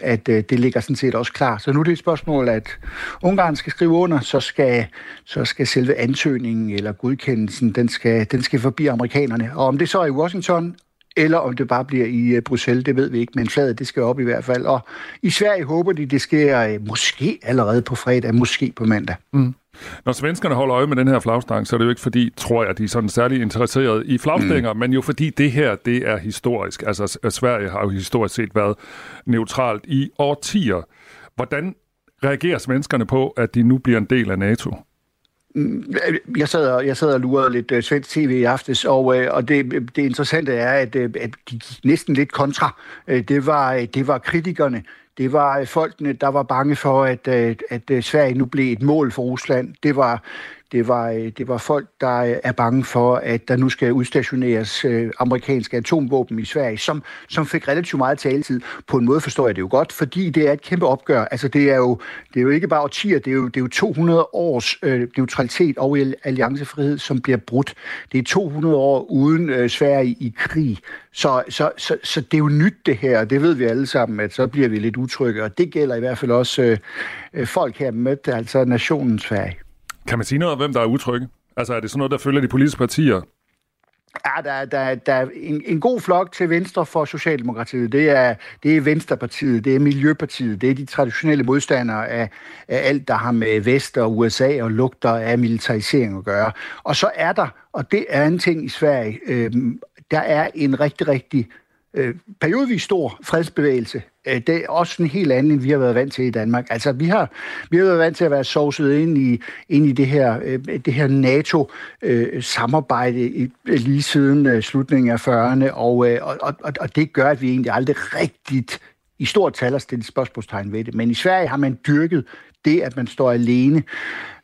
at det ligger sådan set også klar. Så nu er det et spørgsmål, at Ungarn skal skrive under, så skal, så skal selve ansøgningen eller godkendelsen, den skal, den skal forbi amerikanerne. Og om det så er i Washington, eller om det bare bliver i Bruxelles, det ved vi ikke, men flaget det skal op i hvert fald. Og i Sverige håber de, det sker måske allerede på fredag, måske på mandag. Mm. Når svenskerne holder øje med den her flagstang, så er det jo ikke fordi, tror jeg, de er sådan særlig interesseret i flagstænger, mm. men jo fordi det her, det er historisk. Altså, Sverige har jo historisk set været neutralt i årtier. Hvordan reagerer svenskerne på, at de nu bliver en del af NATO? Jeg sad, og, jeg sad og lurede lidt uh, svensk tv i aftes, og, uh, og det, det interessante er, at, uh, at de gik næsten lidt kontra. Uh, det, var, uh, det var kritikerne, det var øh, folkene, der var bange for, at, øh, at, at Sverige nu blev et mål for Rusland. Det var det var, øh, det var folk, der øh, er bange for, at der nu skal udstationeres øh, amerikanske atomvåben i Sverige, som, som fik relativt meget taletid. På en måde forstår jeg det jo godt, fordi det er et kæmpe opgør. Altså det er jo, det er jo ikke bare årtier, det er jo, det er jo 200 års øh, neutralitet og alliancefrihed, som bliver brudt. Det er 200 år uden øh, Sverige i krig. Så, så, så, så det er jo nyt det her, det ved vi alle sammen, at så bliver vi lidt utrygge, og det gælder i hvert fald også øh, folk her med, altså nationen Sverige. Kan man sige noget om, hvem der er utrygge? Altså er det sådan noget, der følger de politiske partier? Ja, der, der, der er en, en god flok til venstre for Socialdemokratiet. Det er, det er Venstrepartiet, det er Miljøpartiet, det er de traditionelle modstandere af, af alt, der har med Vest og USA og lugter af militarisering at gøre. Og så er der, og det er en ting i Sverige, øh, der er en rigtig, rigtig øh, periodvis stor fredsbevægelse. Øh, det er også en helt anden, end vi har været vant til i Danmark. Altså, vi har, vi har været vant til at være sovset ind i, ind i det her, øh, det her NATO-samarbejde øh, øh, lige siden øh, slutningen af 40'erne, og, øh, og, og, og det gør, at vi egentlig aldrig rigtigt i stort tal har stillet spørgsmålstegn ved det. Men i Sverige har man dyrket det, at man står alene.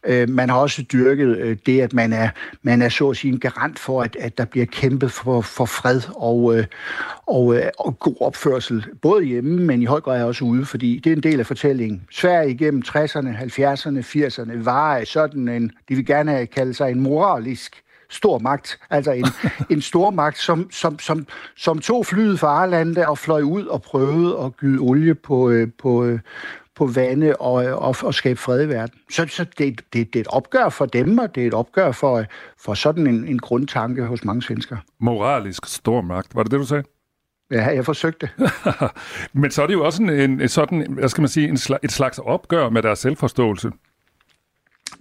Øh, man har også dyrket øh, det, at man er, man er så at sige en garant for, at, at der bliver kæmpet for, for fred og, øh, og, og god opførsel, både hjemme, men i høj grad også ude, fordi det er en del af fortællingen. Sverige igennem 60'erne, 70'erne, 80'erne var sådan en, de vil gerne kalde sig en moralisk stor magt, altså en, en stor magt, som, som, som, som tog flyet fra Arlanda og fløj ud og prøvede at gyde olie på, på, på vande og, og, og skabe fred i verden. Så, så det, det, det er et opgør for dem, og det er et opgør for, for sådan en, en grundtanke hos mange svensker. Moralisk stormagt, var det det, du sagde? Ja, jeg forsøgte. Men så er det jo også en, en sådan, hvad skal man sige, en et slags opgør med deres selvforståelse.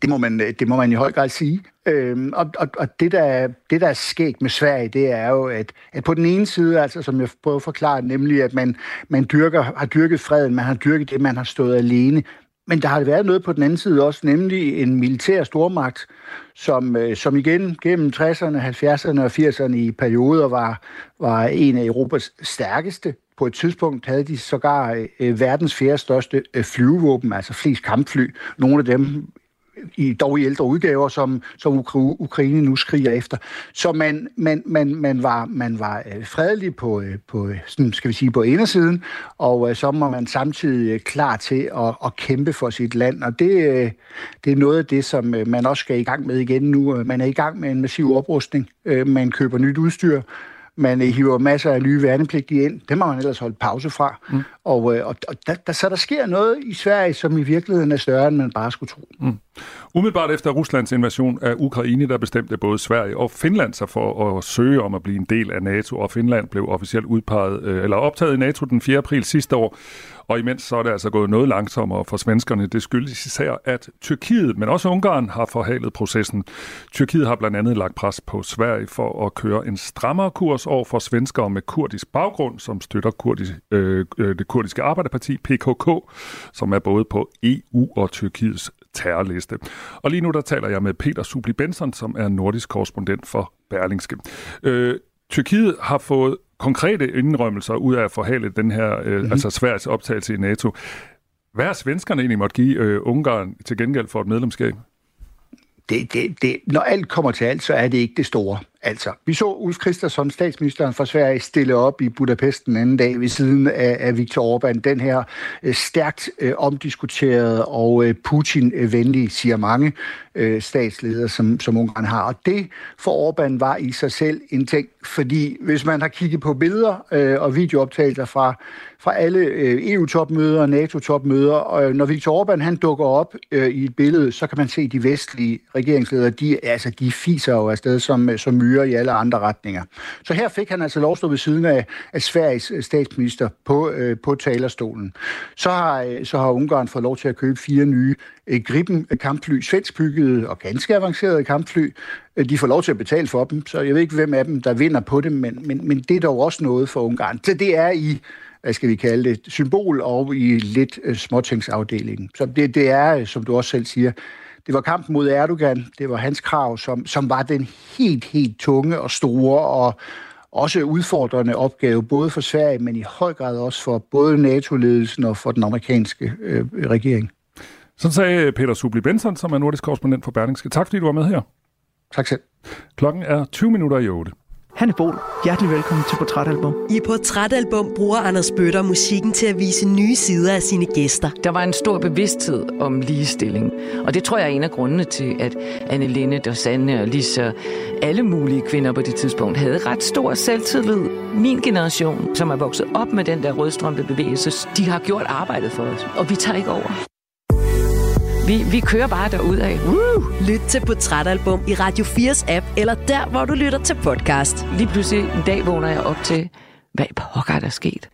Det må man, det må man i høj grad sige. Øhm, og og, og det, der, det, der er sket med Sverige, det er jo, at, at på den ene side, altså som jeg prøver at forklare, nemlig at man, man dyrker, har dyrket freden, man har dyrket det, man har stået alene. Men der har været noget på den anden side også, nemlig en militær stormagt, som, øh, som igen gennem 60'erne, 70'erne og 80'erne i perioder var, var en af Europas stærkeste. På et tidspunkt havde de sågar øh, verdens fjerde største øh, flyvevåben, altså flest kampfly. Nogle af dem i, dog i ældre udgaver, som, som Ukraine nu skriger efter. Så man, man, man, man var, man var øh, fredelig på, øh, på, øh, sådan skal vi sige, på indersiden, og så var man samtidig klar til at, at kæmpe for sit land. Og det, det er noget af det, som man også skal i gang med igen nu. Man er i gang med en massiv oprustning. Man køber nyt udstyr man hiver masser af nye værnepligtige ind. Dem har man ellers holdt pause fra. Mm. Og, øh, og, og der, der, så der sker noget i Sverige, som i virkeligheden er større, end man bare skulle tro. Mm. Umiddelbart efter Ruslands invasion af Ukraine, der bestemte både Sverige og Finland sig for at søge om at blive en del af NATO, og Finland blev officielt udpeget, øh, eller optaget i NATO den 4. april sidste år. Og imens så er det altså gået noget langsommere for svenskerne. Det skyldes især, at Tyrkiet, men også Ungarn, har forhalet processen. Tyrkiet har blandt andet lagt pres på Sverige for at køre en strammere kurs over for svenskere med kurdisk baggrund, som støtter kurdisk, øh, øh det kurdiske arbejderparti PKK, som er både på EU og Tyrkiets terrorliste. Og lige nu der taler jeg med Peter Subli Benson, som er nordisk korrespondent for Berlingske. Øh, Tyrkiet har fået konkrete indrømmelser ud af at forhale den her øh, mm-hmm. altså Sveriges optagelse i NATO. Hvad er svenskerne egentlig måtte give øh, Ungarn til gengæld for et medlemskab? Det, det, det, når alt kommer til alt, så er det ikke det store. Altså, vi så Ulf Kristersson, statsministeren for Sverige, stille op i Budapest den anden dag ved siden af, af Viktor Orbán. Den her øh, stærkt øh, omdiskuterede og øh, Putin-venlige, siger mange øh, statsledere, som, som Ungarn har. Og det for Orbán var i sig selv en ting, fordi hvis man har kigget på billeder øh, og videooptagelser fra fra alle øh, EU-topmøder og NATO-topmøder. Og når Viktor Orbán han dukker op øh, i et billede, så kan man se, de vestlige regeringsledere, de, altså, de fiser jo afsted som, øh, som myrer i alle andre retninger. Så her fik han altså lov at stå ved siden af, af Sveriges øh, statsminister på, øh, på talerstolen. Så har, øh, så har Ungarn fået lov til at købe fire nye øh, Gripen øh, kampfly, svenskbyggede og ganske avancerede kampfly. De får lov til at betale for dem, så jeg ved ikke, hvem af dem, der vinder på dem, men, men, men det er dog også noget for Ungarn. Så det er i hvad skal vi kalde det, symbol og i lidt småtingsafdelingen. Så det, det er, som du også selv siger, det var kampen mod Erdogan, det var hans krav, som, som var den helt, helt tunge og store og også udfordrende opgave, både for Sverige, men i høj grad også for både NATO-ledelsen og for den amerikanske øh, regering. Så sagde Peter Subli Benson, som er nordisk korrespondent for Berlingske. Tak fordi du var med her. Tak selv. Klokken er 20 minutter i 8. Hanne Bol, hjertelig velkommen til Portrætalbum. I Portrætalbum bruger Anders Bøtter musikken til at vise nye sider af sine gæster. Der var en stor bevidsthed om ligestilling, og det tror jeg er en af grundene til, at Anne Linnet og Sanne og Lisa, alle mulige kvinder på det tidspunkt, havde ret stor selvtillid. Min generation, som er vokset op med den der rødstrømpe bevægelse, de har gjort arbejdet for os, og vi tager ikke over. Vi, vi kører bare derud af. Woo! Lyt til Portrætalbum i Radio 4's app, eller der, hvor du lytter til podcast. Lige pludselig en dag vågner jeg op til, hvad pokker er der sket?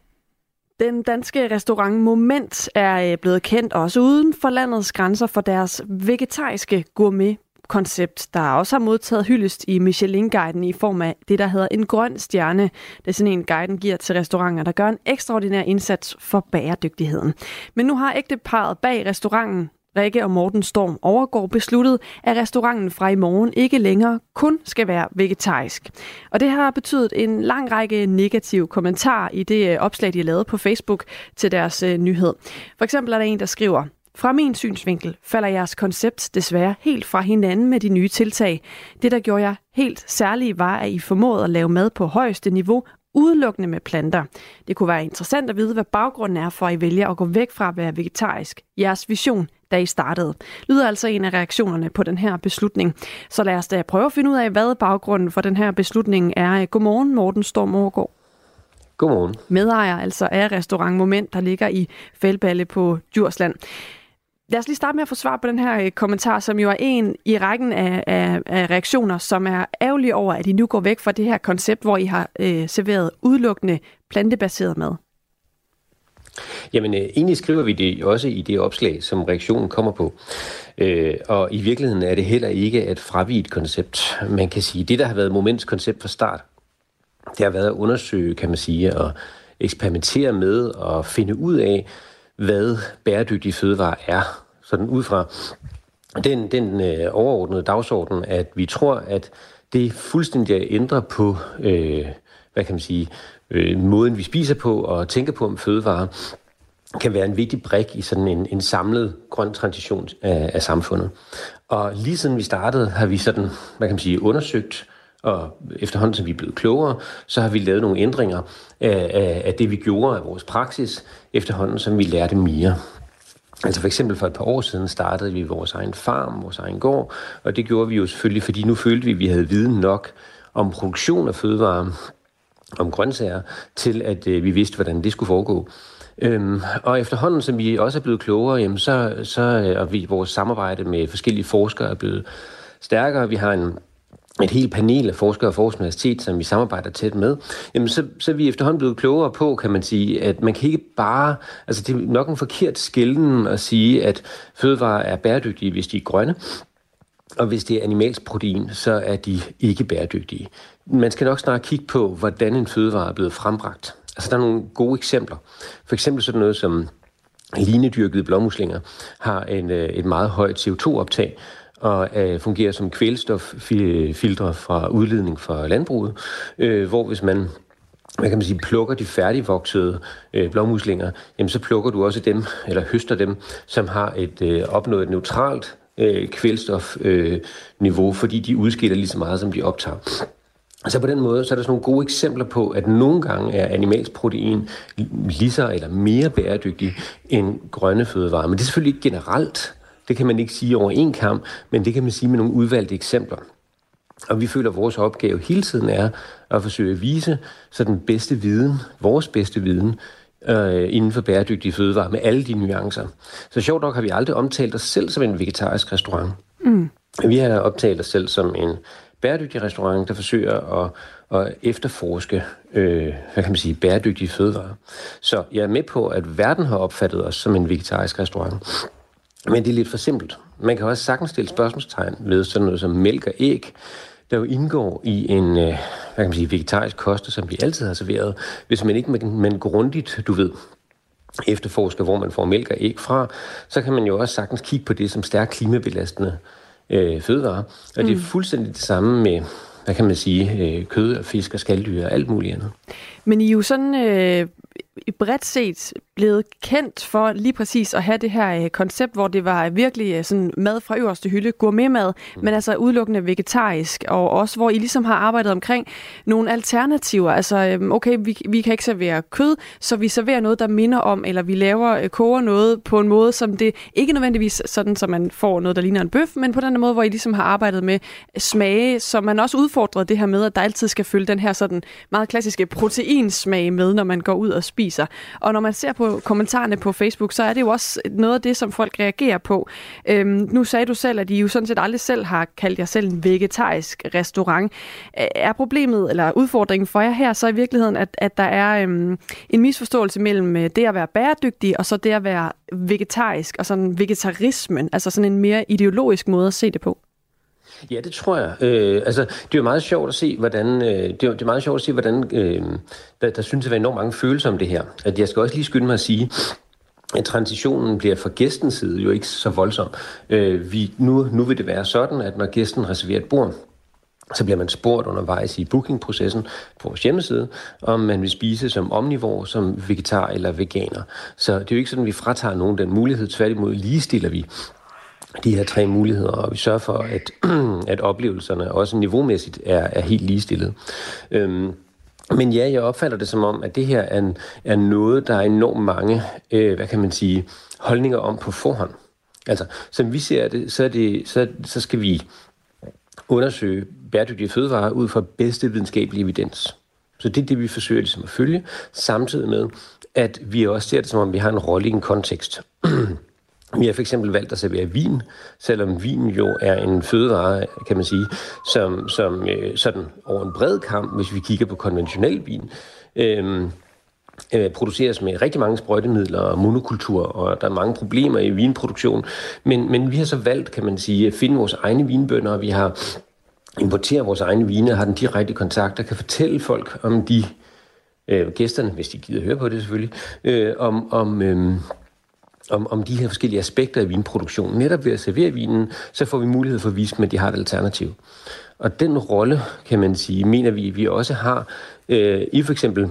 Den danske restaurant Moment er øh, blevet kendt også uden for landets grænser for deres vegetariske gourmet koncept, der også har modtaget hyldest i Michelin-guiden i form af det, der hedder en grøn stjerne. Det er sådan en, guiden giver til restauranter, der gør en ekstraordinær indsats for bæredygtigheden. Men nu har ægteparet bag restauranten Rikke og Morten Storm Overgaard besluttet, at restauranten fra i morgen ikke længere kun skal være vegetarisk. Og det har betydet en lang række negative kommentarer i det øh, opslag, de lavede på Facebook til deres øh, nyhed. For eksempel er der en, der skriver, fra min synsvinkel falder jeres koncept desværre helt fra hinanden med de nye tiltag. Det, der gjorde jer helt særlige, var, at I formåede at lave mad på højeste niveau udelukkende med planter. Det kunne være interessant at vide, hvad baggrunden er for, at I vælger at gå væk fra at være vegetarisk. Jeres vision, da I startede, lyder altså en af reaktionerne på den her beslutning. Så lad os da prøve at finde ud af, hvad baggrunden for den her beslutning er. Godmorgen, Morten Storm Overgaard. Godmorgen. Medejer altså af restaurant Moment, der ligger i Fældballe på Djursland. Lad os lige starte med at få svar på den her øh, kommentar, som jo er en i rækken af, af, af reaktioner, som er ærgerlige over, at I nu går væk fra det her koncept, hvor I har øh, serveret udelukkende plantebaseret mad. Jamen, øh, egentlig skriver vi det også i det opslag, som reaktionen kommer på. Øh, og i virkeligheden er det heller ikke et fraviget koncept. Man kan sige, det der har været moments koncept fra start, det har været at undersøge, kan man sige, og eksperimentere med og finde ud af, hvad bæredygtige fødevarer er. Sådan ud fra den, den øh, overordnede dagsorden, at vi tror, at det fuldstændig ændrer på, øh, hvad kan man sige, øh, måden vi spiser på og tænker på om fødevarer, kan være en vigtig brik i sådan en, en samlet grøn transition af, af samfundet. Og lige siden vi startede, har vi sådan, hvad kan man sige, undersøgt, og efterhånden som vi er blevet klogere, så har vi lavet nogle ændringer af, af, af det, vi gjorde af vores praksis, efterhånden som vi lærte mere. Altså for eksempel for et par år siden startede vi vores egen farm, vores egen gård, og det gjorde vi jo selvfølgelig, fordi nu følte vi, at vi havde viden nok om produktion af fødevarer, om grøntsager, til at øh, vi vidste, hvordan det skulle foregå. Øhm, og efterhånden, som vi også er blevet klogere, jamen så, så øh, er vi, vores samarbejde med forskellige forskere er blevet stærkere. Vi har en et helt panel af forskere fra Aarhus Universitet, som vi samarbejder tæt med, jamen så, så er vi efterhånden blevet klogere på, kan man sige, at man kan ikke bare, altså det er nok en forkert skilden at sige, at fødevarer er bæredygtige, hvis de er grønne, og hvis det er animalsk protein, så er de ikke bæredygtige. Man skal nok snart kigge på, hvordan en fødevare er blevet frembragt. Altså der er nogle gode eksempler. For eksempel sådan noget som linedyrkede blåmuslinger har en, øh, et meget højt CO2-optag, og øh, fungerer som kvælstoffiltre fra udledning fra landbruget, øh, hvor hvis man hvad kan man sige, plukker de færdigvoksede øh, blåmuslinger, jamen så plukker du også dem, eller høster dem, som har et øh, opnået et neutralt øh, kvælstofniveau, øh, fordi de udskiller lige så meget, som de optager. Så på den måde, så er der sådan nogle gode eksempler på, at nogle gange er animalsk protein lige så eller mere bæredygtig end grønne fødevarer. Men det er selvfølgelig ikke generelt. Det kan man ikke sige over en kamp, men det kan man sige med nogle udvalgte eksempler. Og vi føler, at vores opgave hele tiden er at forsøge at vise så den bedste viden, vores bedste viden, øh, inden for bæredygtige fødevarer med alle de nuancer. Så sjovt nok har vi aldrig omtalt os selv som en vegetarisk restaurant. Mm. Vi har optalt os selv som en bæredygtig restaurant, der forsøger at, at efterforske øh, hvad kan man sige, bæredygtige fødevarer. Så jeg er med på, at verden har opfattet os som en vegetarisk restaurant. Men det er lidt for simpelt. Man kan også sagtens stille spørgsmålstegn ved sådan noget som mælk og æg, der jo indgår i en øh, hvad kan man sige, vegetarisk kost, som vi altid har serveret. Hvis man ikke men grundigt, du ved, efterforsker, hvor man får mælk og æg fra, så kan man jo også sagtens kigge på det som stærkt klimabelastende øh, fødevarer. Og mm. det er mm. fuldstændig det samme med, hvad kan man sige, øh, kød og fisk og skalddyr og alt muligt andet. Men I er jo sådan øh, bredt set blevet kendt for lige præcis at have det her øh, koncept, hvor det var virkelig øh, sådan mad fra øverste hylde, gourmetmad, mm. men altså udelukkende vegetarisk, og også hvor I ligesom har arbejdet omkring nogle alternativer. Altså, øh, okay, vi, vi kan ikke servere kød, så vi serverer noget, der minder om, eller vi laver, øh, koger noget på en måde, som det ikke nødvendigvis sådan, så man får noget, der ligner en bøf, men på den måde, hvor I ligesom har arbejdet med smage, så man også udfordret det her med, at der altid skal følge den her sådan meget klassiske proteinsmag med, når man går ud og spiser. Og når man ser på kommentarerne på Facebook, så er det jo også noget af det, som folk reagerer på. Øhm, nu sagde du selv, at I jo sådan set aldrig selv har kaldt jer selv en vegetarisk restaurant. Er problemet eller udfordringen for jer her så i virkeligheden, at, at der er øhm, en misforståelse mellem øh, det at være bæredygtig og så det at være vegetarisk og sådan vegetarismen, altså sådan en mere ideologisk måde at se det på? Ja, det tror jeg. Øh, altså, det er jo meget sjovt at se, hvordan, øh, det, er, det er meget sjovt at se, hvordan øh, der, der synes at være enormt mange følelser om det her. At jeg skal også lige skynde mig at sige, at transitionen bliver fra gæstens side jo ikke så voldsom. Øh, vi, nu, nu vil det være sådan, at når gæsten reserverer et bord, så bliver man spurgt undervejs i bookingprocessen på vores hjemmeside, om man vil spise som omnivor, som vegetar eller veganer. Så det er jo ikke sådan, at vi fratager nogen den mulighed. Tværtimod ligestiller vi de her tre muligheder, og vi sørger for, at, at oplevelserne også niveaumæssigt er, er helt ligestillet. Øhm, men ja, jeg opfatter det som om, at det her er, en, er noget, der er enormt mange, øh, hvad kan man sige, holdninger om på forhånd. Altså, som vi ser det, så, er det, så, så skal vi undersøge bæredygtige fødevarer ud fra bedste videnskabelige evidens. Så det er det, vi forsøger ligesom at følge, samtidig med, at vi også ser det som om, vi har en rolle i en kontekst. Vi har for eksempel valgt at servere vin, selvom vin jo er en fødevare, kan man sige, som, som øh, sådan over en bred kamp, hvis vi kigger på konventionel vin, øh, øh, produceres med rigtig mange sprøjtemidler og monokultur, og der er mange problemer i vinproduktion. Men, men vi har så valgt, kan man sige, at finde vores egne vinbønder, og vi har importeret vores egne vine, har den direkte kontakt, der kan fortælle folk om de øh, gæsterne, hvis de gider høre på det selvfølgelig, øh, om, om øh, om, om de her forskellige aspekter af vinproduktionen. Netop ved at servere vinen, så får vi mulighed for at vise dem, at de har et alternativ. Og den rolle, kan man sige, mener vi, vi også har øh, i for eksempel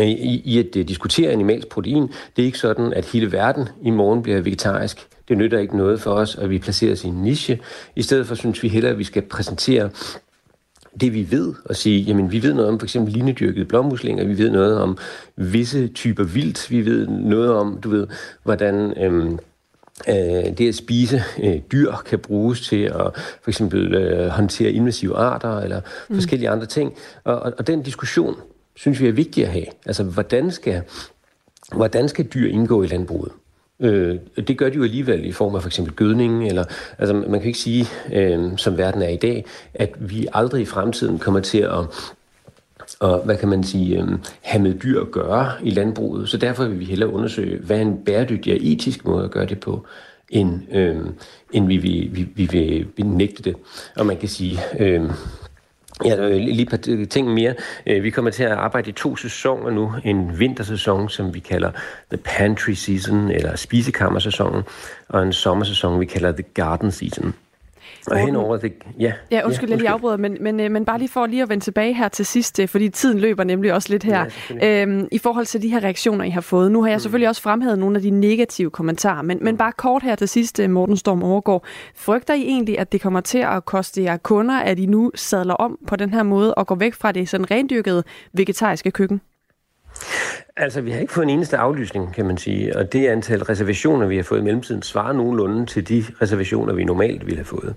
øh, i, i at øh, diskutere animalsk protein. Det er ikke sådan, at hele verden i morgen bliver vegetarisk. Det nytter ikke noget for os, at vi placerer os i en niche. I stedet for synes vi hellere, at vi skal præsentere det vi ved, og sige, jamen vi ved noget om for eksempel linedyrkede blåmuslinger, vi ved noget om visse typer vildt, vi ved noget om, du ved, hvordan øhm, øh, det at spise øh, dyr kan bruges til at for eksempel øh, håndtere invasive arter eller mm. forskellige andre ting. Og, og, og den diskussion synes vi er vigtig at have. Altså, hvordan skal, hvordan skal dyr indgå i landbruget? Øh, det gør de jo alligevel i form af for eksempel gødning, eller altså man kan ikke sige, øh, som verden er i dag, at vi aldrig i fremtiden kommer til at og hvad kan man sige, øh, have med dyr at gøre i landbruget. Så derfor vil vi hellere undersøge, hvad er en bæredygtig og etisk måde at gøre det på, end, øh, end vi, vi, vi, vi vil nægte det. Og man kan sige, øh, Ja, lige et par ting mere. Øh, vi kommer til at arbejde i to sæsoner nu. En vintersæson, som vi kalder The Pantry Season, eller spisekammersæsonen, og en sommersæson, vi kalder The Garden Season. Og henover det, ja. Ja, undskyld, ja, jeg lige afbryder, men, men, øh, men bare lige for lige at vende tilbage her til sidst, øh, fordi tiden løber nemlig også lidt her. Ja, øhm, I forhold til de her reaktioner, I har fået. Nu har jeg mm. selvfølgelig også fremhævet nogle af de negative kommentarer, men, men bare kort her til sidst, øh, Morten Storm overgår. Frygter I egentlig, at det kommer til at koste jer kunder, at I nu sadler om på den her måde og går væk fra det sådan rendyrkede vegetariske køkken? Altså, vi har ikke fået en eneste aflysning, kan man sige, og det antal reservationer, vi har fået i mellemtiden, svarer nogenlunde til de reservationer, vi normalt ville have fået.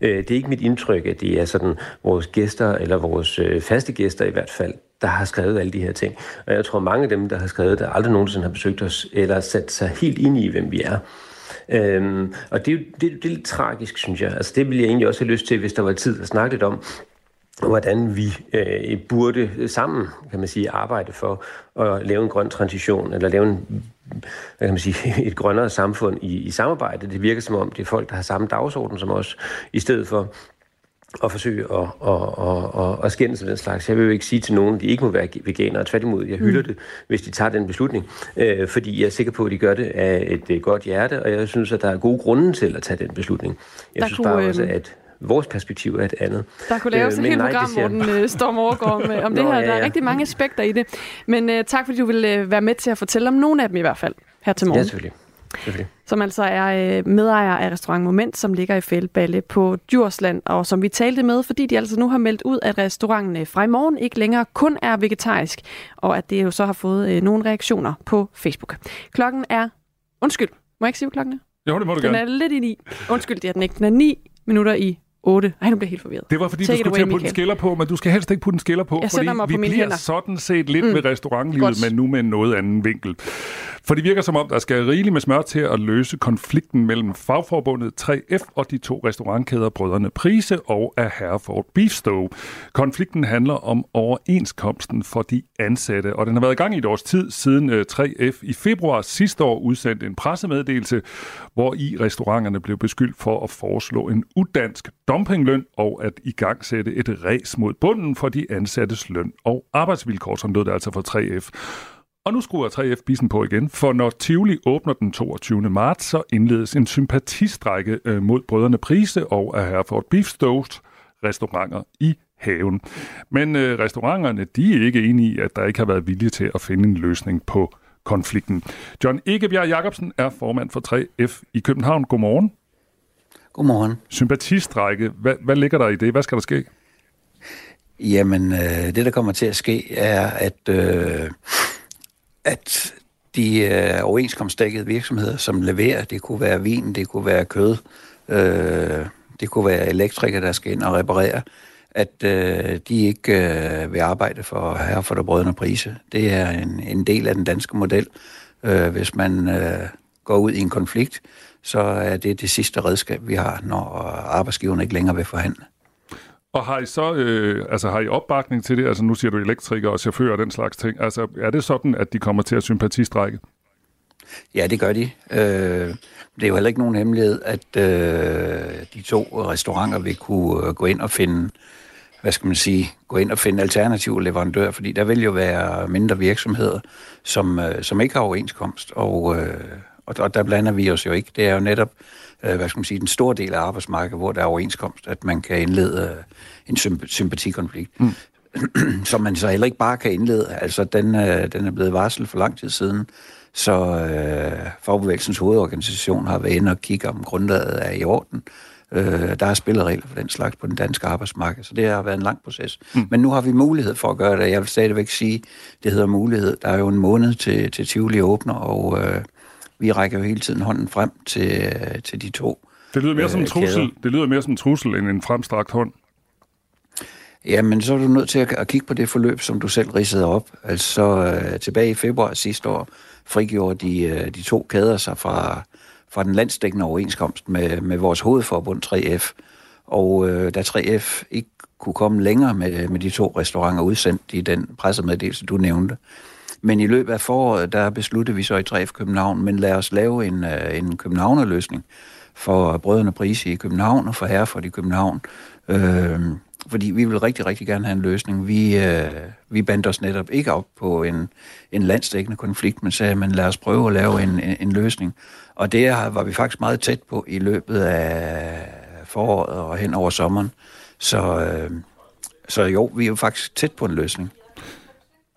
Øh, det er ikke mit indtryk, at det er sådan vores gæster, eller vores øh, faste gæster i hvert fald, der har skrevet alle de her ting. Og jeg tror, mange af dem, der har skrevet det, aldrig nogensinde har besøgt os, eller sat sig helt ind i, hvem vi er. Øhm, og det er det, det er lidt tragisk, synes jeg. Altså, det ville jeg egentlig også have lyst til, hvis der var tid at snakke lidt om hvordan vi øh, burde sammen, kan man sige, arbejde for at lave en grøn transition, eller lave en, hvad kan man sige, et grønnere samfund i, i samarbejde. Det virker som om, det er folk, der har samme dagsorden som os, i stedet for at forsøge at, at, at, at, at skændes af den slags. Jeg vil jo ikke sige til nogen, at de ikke må være veganere. Tværtimod, jeg hylder mm. det, hvis de tager den beslutning. Øh, fordi jeg er sikker på, at de gør det af et, et godt hjerte, og jeg synes, at der er gode grunde til at tage den beslutning. Jeg der synes bare kunne, også, øhm, at vores perspektiv er et andet. Der kunne laves øh, et helt program, hvor den øh, Storm overgår om, om det Nå, her. Ja, ja. Der er rigtig mange aspekter i det. Men uh, tak, fordi du vil uh, være med til at fortælle om nogle af dem i hvert fald her til morgen. Ja, selvfølgelig. selvfølgelig. Som altså er uh, medejer af Restaurant Moment, som ligger i Fældballe på Djursland, og som vi talte med, fordi de altså nu har meldt ud, at restauranten fra i morgen ikke længere kun er vegetarisk, og at det jo så har fået uh, nogle reaktioner på Facebook. Klokken er... Undskyld, må jeg ikke sige, hvad klokken er? Jo, det må du den gerne. Den er lidt i ni. Undskyld, det er den ikke. Den er 9 minutter i 8. Ej, nu bliver jeg helt forvirret. Det var fordi, Take du skulle away, til at putte en skiller på, men du skal helst ikke putte en skiller på, jeg fordi vi bliver hænder. sådan set lidt mm. ved restaurantlivet, Godt. men nu med en noget anden vinkel. For det virker som om, der skal rigeligt med smør til at løse konflikten mellem fagforbundet 3F og de to restaurantkæder Brødrene Prise og af Herford Beef Stove. Konflikten handler om overenskomsten for de ansatte, og den har været i gang i et års tid siden 3F øh, i februar sidste år udsendte en pressemeddelelse, hvor i restauranterne blev beskyldt for at foreslå en udansk dumpingløn og at i gang sætte et ræs mod bunden for de ansattes løn og arbejdsvilkår, som lød det altså for 3F. Og nu skruer 3F bisen på igen, for når Tivoli åbner den 22. marts, så indledes en sympatistrække øh, mod brødrene Prise og af Herford Beef Stoast restauranter i haven. Men øh, restauranterne, de er ikke enige i, at der ikke har været vilje til at finde en løsning på konflikten. John Egebjerg Jacobsen er formand for 3F i København. Godmorgen. Godmorgen. Sympatistrække, hvad, hvad ligger der i det? Hvad skal der ske? Jamen, øh, det der kommer til at ske er, at, øh, at de øh, overenskomstdækkede virksomheder, som leverer, det kunne være vin, det kunne være kød, øh, det kunne være elektrikere, der skal ind og reparere, at øh, de ikke øh, vil arbejde for her for der brødende prise. Det er en, en del af den danske model. Øh, hvis man øh, går ud i en konflikt, så er det det sidste redskab, vi har, når arbejdsgiverne ikke længere vil forhandle. Og har I så øh, altså har I opbakning til det? Altså nu siger du elektrikere og chauffører og den slags ting. Altså er det sådan, at de kommer til at sympatistrække? Ja, det gør de. Øh, det er jo heller ikke nogen hemmelighed, at øh, de to restauranter vil kunne øh, gå ind og finde, hvad skal man sige, gå ind og finde alternative leverandører, fordi der vil jo være mindre virksomheder, som, øh, som ikke har overenskomst, og, øh, og, og der blander vi os jo ikke. Det er jo netop, øh, hvad skal man sige, den store del af arbejdsmarkedet, hvor der er overenskomst, at man kan indlede øh, en symp- sympatikonflikt. Mm. som man så heller ikke bare kan indlede. Altså, den, øh, den er blevet varslet for lang tid siden, så øh, Fagbevægelsens hovedorganisation har været inde og kigge om grundlaget er i orden. Øh, der er spilleregler for den slags på den danske arbejdsmarked, så det har været en lang proces. Mm. Men nu har vi mulighed for at gøre det. Jeg vil stadigvæk sige, det hedder mulighed. Der er jo en måned til, til Tivoli åbner, og øh, vi rækker jo hele tiden hånden frem til, til de to Det lyder mere som en øh, trussel, det lyder mere som en trussel end en fremstrakt hånd. Jamen, så er du nødt til at, at kigge på det forløb, som du selv ridsede op. Altså, øh, tilbage i februar sidste år frigjorde de, øh, de to kæder sig fra, fra den landsdækkende overenskomst med, med vores hovedforbund 3F. Og øh, da 3F ikke kunne komme længere med, med de to restauranter udsendt i den pressemeddelelse, du nævnte, men i løbet af foråret, der besluttede vi så i 3F København, men lad os lave en, øh, en københavnerløsning for Brødrene Prise i København og for Herford i København. Øh, fordi vi vil rigtig, rigtig gerne have en løsning. Vi, øh, vi bandt os netop ikke op på en, en landsdækkende konflikt, men sagde, men lad os prøve at lave en, en, en løsning. Og det var vi faktisk meget tæt på i løbet af foråret og hen over sommeren. Så, øh, så jo, vi er jo faktisk tæt på en løsning.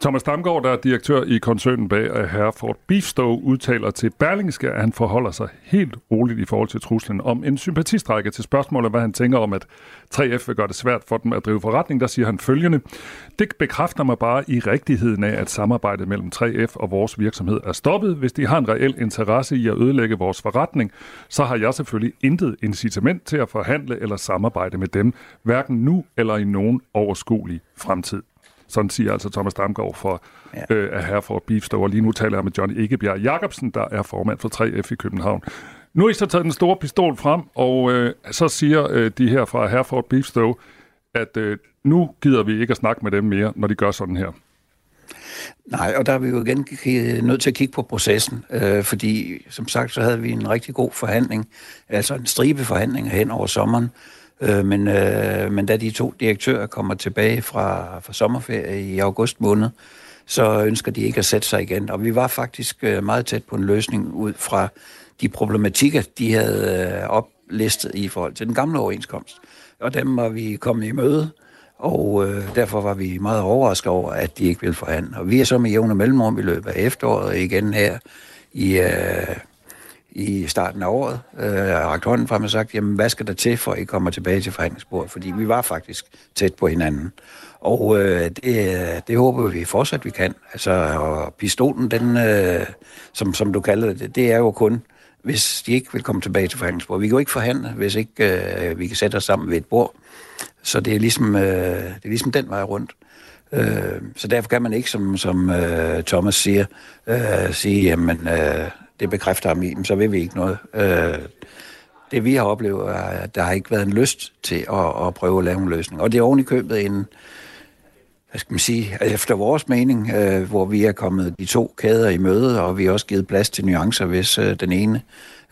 Thomas Damgaard, der er direktør i koncernen bag Herford Beefstow, udtaler til Berlingske, at han forholder sig helt roligt i forhold til truslen om en sympatistrække til spørgsmålet, hvad han tænker om, at 3F vil gøre det svært for dem at drive forretning. Der siger han følgende. Det bekræfter mig bare i rigtigheden af, at samarbejdet mellem 3F og vores virksomhed er stoppet. Hvis de har en reel interesse i at ødelægge vores forretning, så har jeg selvfølgelig intet incitament til at forhandle eller samarbejde med dem, hverken nu eller i nogen overskuelig fremtid. Sådan siger altså Thomas Damgaard for ja. øh, at Herford Beef Store. Lige nu taler jeg med Johnny Ikebjerg Jacobsen, der er formand for 3F i København. Nu har I så taget den store pistol frem, og øh, så siger øh, de her fra Herford Beef Store, at øh, nu gider vi ikke at snakke med dem mere, når de gør sådan her. Nej, og der er vi jo igen nødt til at kigge på processen, øh, fordi som sagt, så havde vi en rigtig god forhandling, altså en stribe forhandling hen over sommeren, Øh, men, øh, men da de to direktører kommer tilbage fra, fra sommerferie i august måned, så ønsker de ikke at sætte sig igen. Og vi var faktisk øh, meget tæt på en løsning ud fra de problematikker, de havde øh, oplistet i forhold til den gamle overenskomst. Og dem var vi kommet i møde, og øh, derfor var vi meget overrasket over, at de ikke ville forhandle. Og vi er så med jævne mellemrum i løbet af efteråret igen her i, øh, i starten af året, øh, rakt hånden frem og sagt, jamen hvad skal der til, for at I kommer tilbage til forhandlingsbordet? Fordi vi var faktisk tæt på hinanden. Og øh, det, det håber vi fortsat, vi kan. Altså, og pistolen, den, øh, som, som du kalder det, det er jo kun, hvis de ikke vil komme tilbage til forhandlingsbordet. Vi kan jo ikke forhandle, hvis ikke øh, vi kan sætte os sammen ved et bord. Så det er ligesom, øh, det er ligesom den vej rundt. Øh, så derfor kan man ikke, som, som øh, Thomas siger, øh, sige, jamen, øh, det bekræfter ham i, så vil vi ikke noget. Øh, det vi har oplevet er, at der har ikke været en lyst til at, at prøve at lave en løsning. Og det er oven i købet en, hvad skal man sige, altså efter vores mening, øh, hvor vi er kommet de to kæder i møde, og vi har også givet plads til nuancer, hvis øh, den ene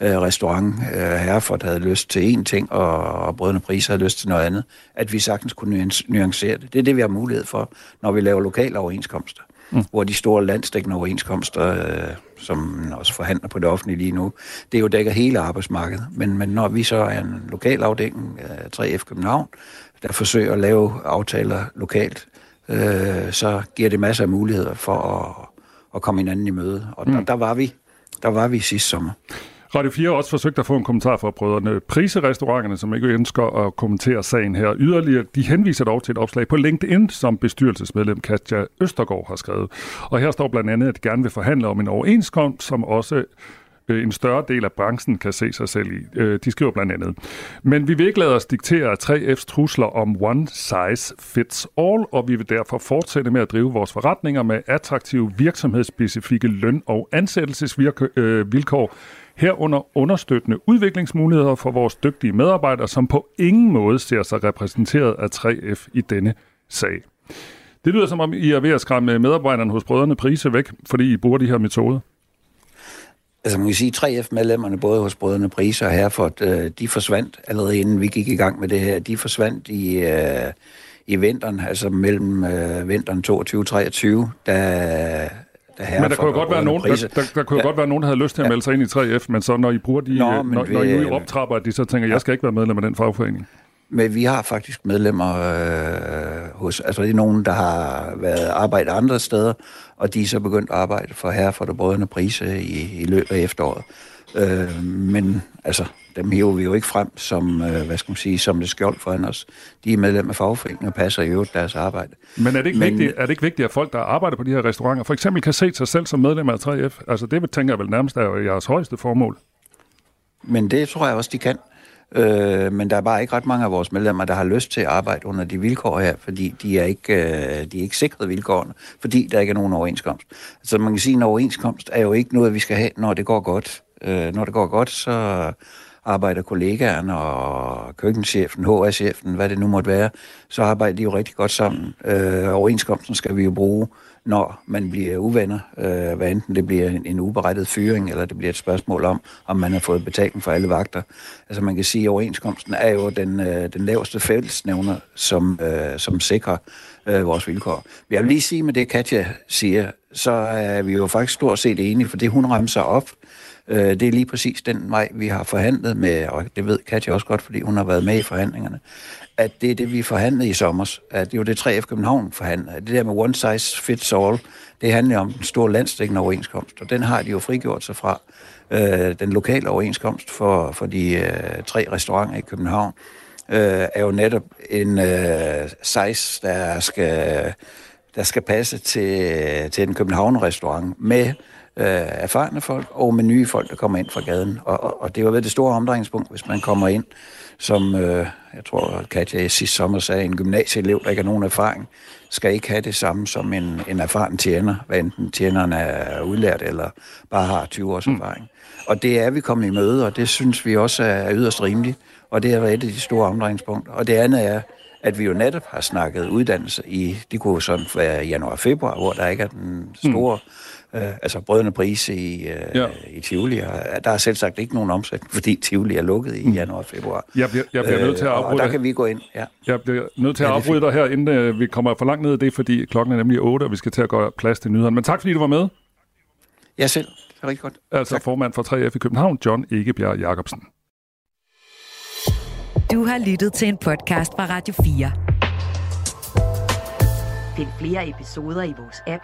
øh, restaurant, øh, Herford, havde lyst til én ting, og, og Brødrene Priser havde lyst til noget andet, at vi sagtens kunne nuancere det. Det er det, vi har mulighed for, når vi laver lokale overenskomster mm. hvor de store landstækkende overenskomster, øh, som også forhandler på det offentlige lige nu, det jo dækker hele arbejdsmarkedet. Men, men når vi så er en lokal afdeling af 3F København, der forsøger at lave aftaler lokalt, øh, så giver det masser af muligheder for at, at komme hinanden i møde. Og mm. der, der, var vi, der var vi sidste sommer. Radio 4 har også forsøgt at få en kommentar fra brødrene Priserestauranterne, som ikke ønsker at kommentere sagen her yderligere. De henviser dog til et opslag på LinkedIn, som bestyrelsesmedlem Katja Østergaard har skrevet. Og her står blandt andet, at de gerne vil forhandle om en overenskomst, som også øh, en større del af branchen kan se sig selv i. Øh, de skriver blandt andet, men vi vil ikke lade os diktere af 3F's trusler om one size fits all, og vi vil derfor fortsætte med at drive vores forretninger med attraktive virksomhedsspecifikke løn- og ansættelsesvilkår, øh, herunder understøttende udviklingsmuligheder for vores dygtige medarbejdere, som på ingen måde ser sig repræsenteret af 3F i denne sag. Det lyder som om, I er ved at skræmme medarbejderne hos Brødrene Prise væk, fordi I bruger de her metoder. Altså man kan sige, 3F-medlemmerne, både hos Brødrene Prise og Herford, øh, de forsvandt allerede inden vi gik i gang med det her. De forsvandt i, øh, i vinteren, altså mellem øh, vinteren 22-23, da der men der kunne jo godt være nogen, der, der, der kunne ja. godt være nogen, der havde lyst til at melde sig ind i 3F, men så når I bruger de, Nå, når, vi, når I nu optrapper, at de så tænker, ja. jeg skal ikke være medlem af den fagforening. Men vi har faktisk medlemmer øh, hos, altså det er nogen, der har været arbejdet andre steder, og de er så begyndt at arbejde for her for det brødrene prise i, i løbet af efteråret. Øh, men altså, dem hiver vi jo ikke frem som, øh, hvad skal man sige, som det skjold foran os. De er medlem af fagforeningen og passer jo deres arbejde. Men er det, ikke Men, vigtigt, er det ikke vigtigt, at folk, der arbejder på de her restauranter, for eksempel kan se sig selv som medlem af 3F? Altså det tænker jeg vel nærmest er jeres højeste formål. Men det tror jeg også, de kan. Øh, men der er bare ikke ret mange af vores medlemmer, der har lyst til at arbejde under de vilkår her, fordi de er ikke, øh, de er ikke sikret vilkårene, fordi der ikke er nogen overenskomst. Altså man kan sige, at en overenskomst er jo ikke noget, vi skal have, når det går godt. Øh, når det går godt, så arbejder kollegaerne og køkkenchefen, HR-chefen, hvad det nu måtte være, så arbejder de jo rigtig godt sammen. Øh, overenskomsten skal vi jo bruge, når man bliver uvenner, øh, hvad enten det bliver en, en uberettet fyring, eller det bliver et spørgsmål om, om man har fået betaling for alle vagter. Altså man kan sige, at overenskomsten er jo den, øh, den laveste fællesnævner, som, øh, som sikrer øh, vores vilkår. Jeg vil lige sige med det, Katja siger, så er vi jo faktisk stort set enige, for det hun ramser op, Øh, det er lige præcis den vej, vi har forhandlet med, og det ved Katja også godt, fordi hun har været med i forhandlingerne, at det er det, vi forhandlede i sommer. At det var det 3F København forhandlede. Det der med one size fits all, det handler om den stor landstækkende overenskomst, og den har de jo frigjort sig fra. Øh, den lokale overenskomst for, for de øh, tre restauranter i København øh, er jo netop en øh, size, der skal, der skal passe til, til en København-restaurant med øh, erfarne folk og med nye folk, der kommer ind fra gaden. Og, og, og det var ved det store omdrejningspunkt, hvis man kommer ind som, øh, jeg tror, Katja sidste sommer sagde, en gymnasieelev, der ikke har nogen erfaring, skal ikke have det samme som en, en erfaren tjener, hvad enten tjeneren er udlært eller bare har 20 års mm. erfaring. Og det er vi kommet i møde, og det synes vi også er yderst rimeligt, og det er et af de store omdrejningspunkter. Og det andet er, at vi jo netop har snakket uddannelse i, det kunne sådan være januar-februar, hvor der ikke er den store mm øh, altså brødende prise i, øh, ja. i Tivoli. Og der er selv sagt ikke nogen omsætning, fordi Tivoli er lukket i mm. januar og februar. Jeg bliver, jeg bliver nødt til at afbryde øh, Og der kan vi gå ind, ja. Jeg bliver nødt til at afbryde dig her, inden øh, vi kommer for langt ned i det, fordi klokken er nemlig 8, og vi skal til at gå plads til nyhederne. Men tak, fordi du var med. Ja, selv. Det er rigtig godt. Altså tak. formand for 3F i København, John Egebjerg Jacobsen. Du har lyttet til en podcast fra Radio 4. Find flere episoder i vores app,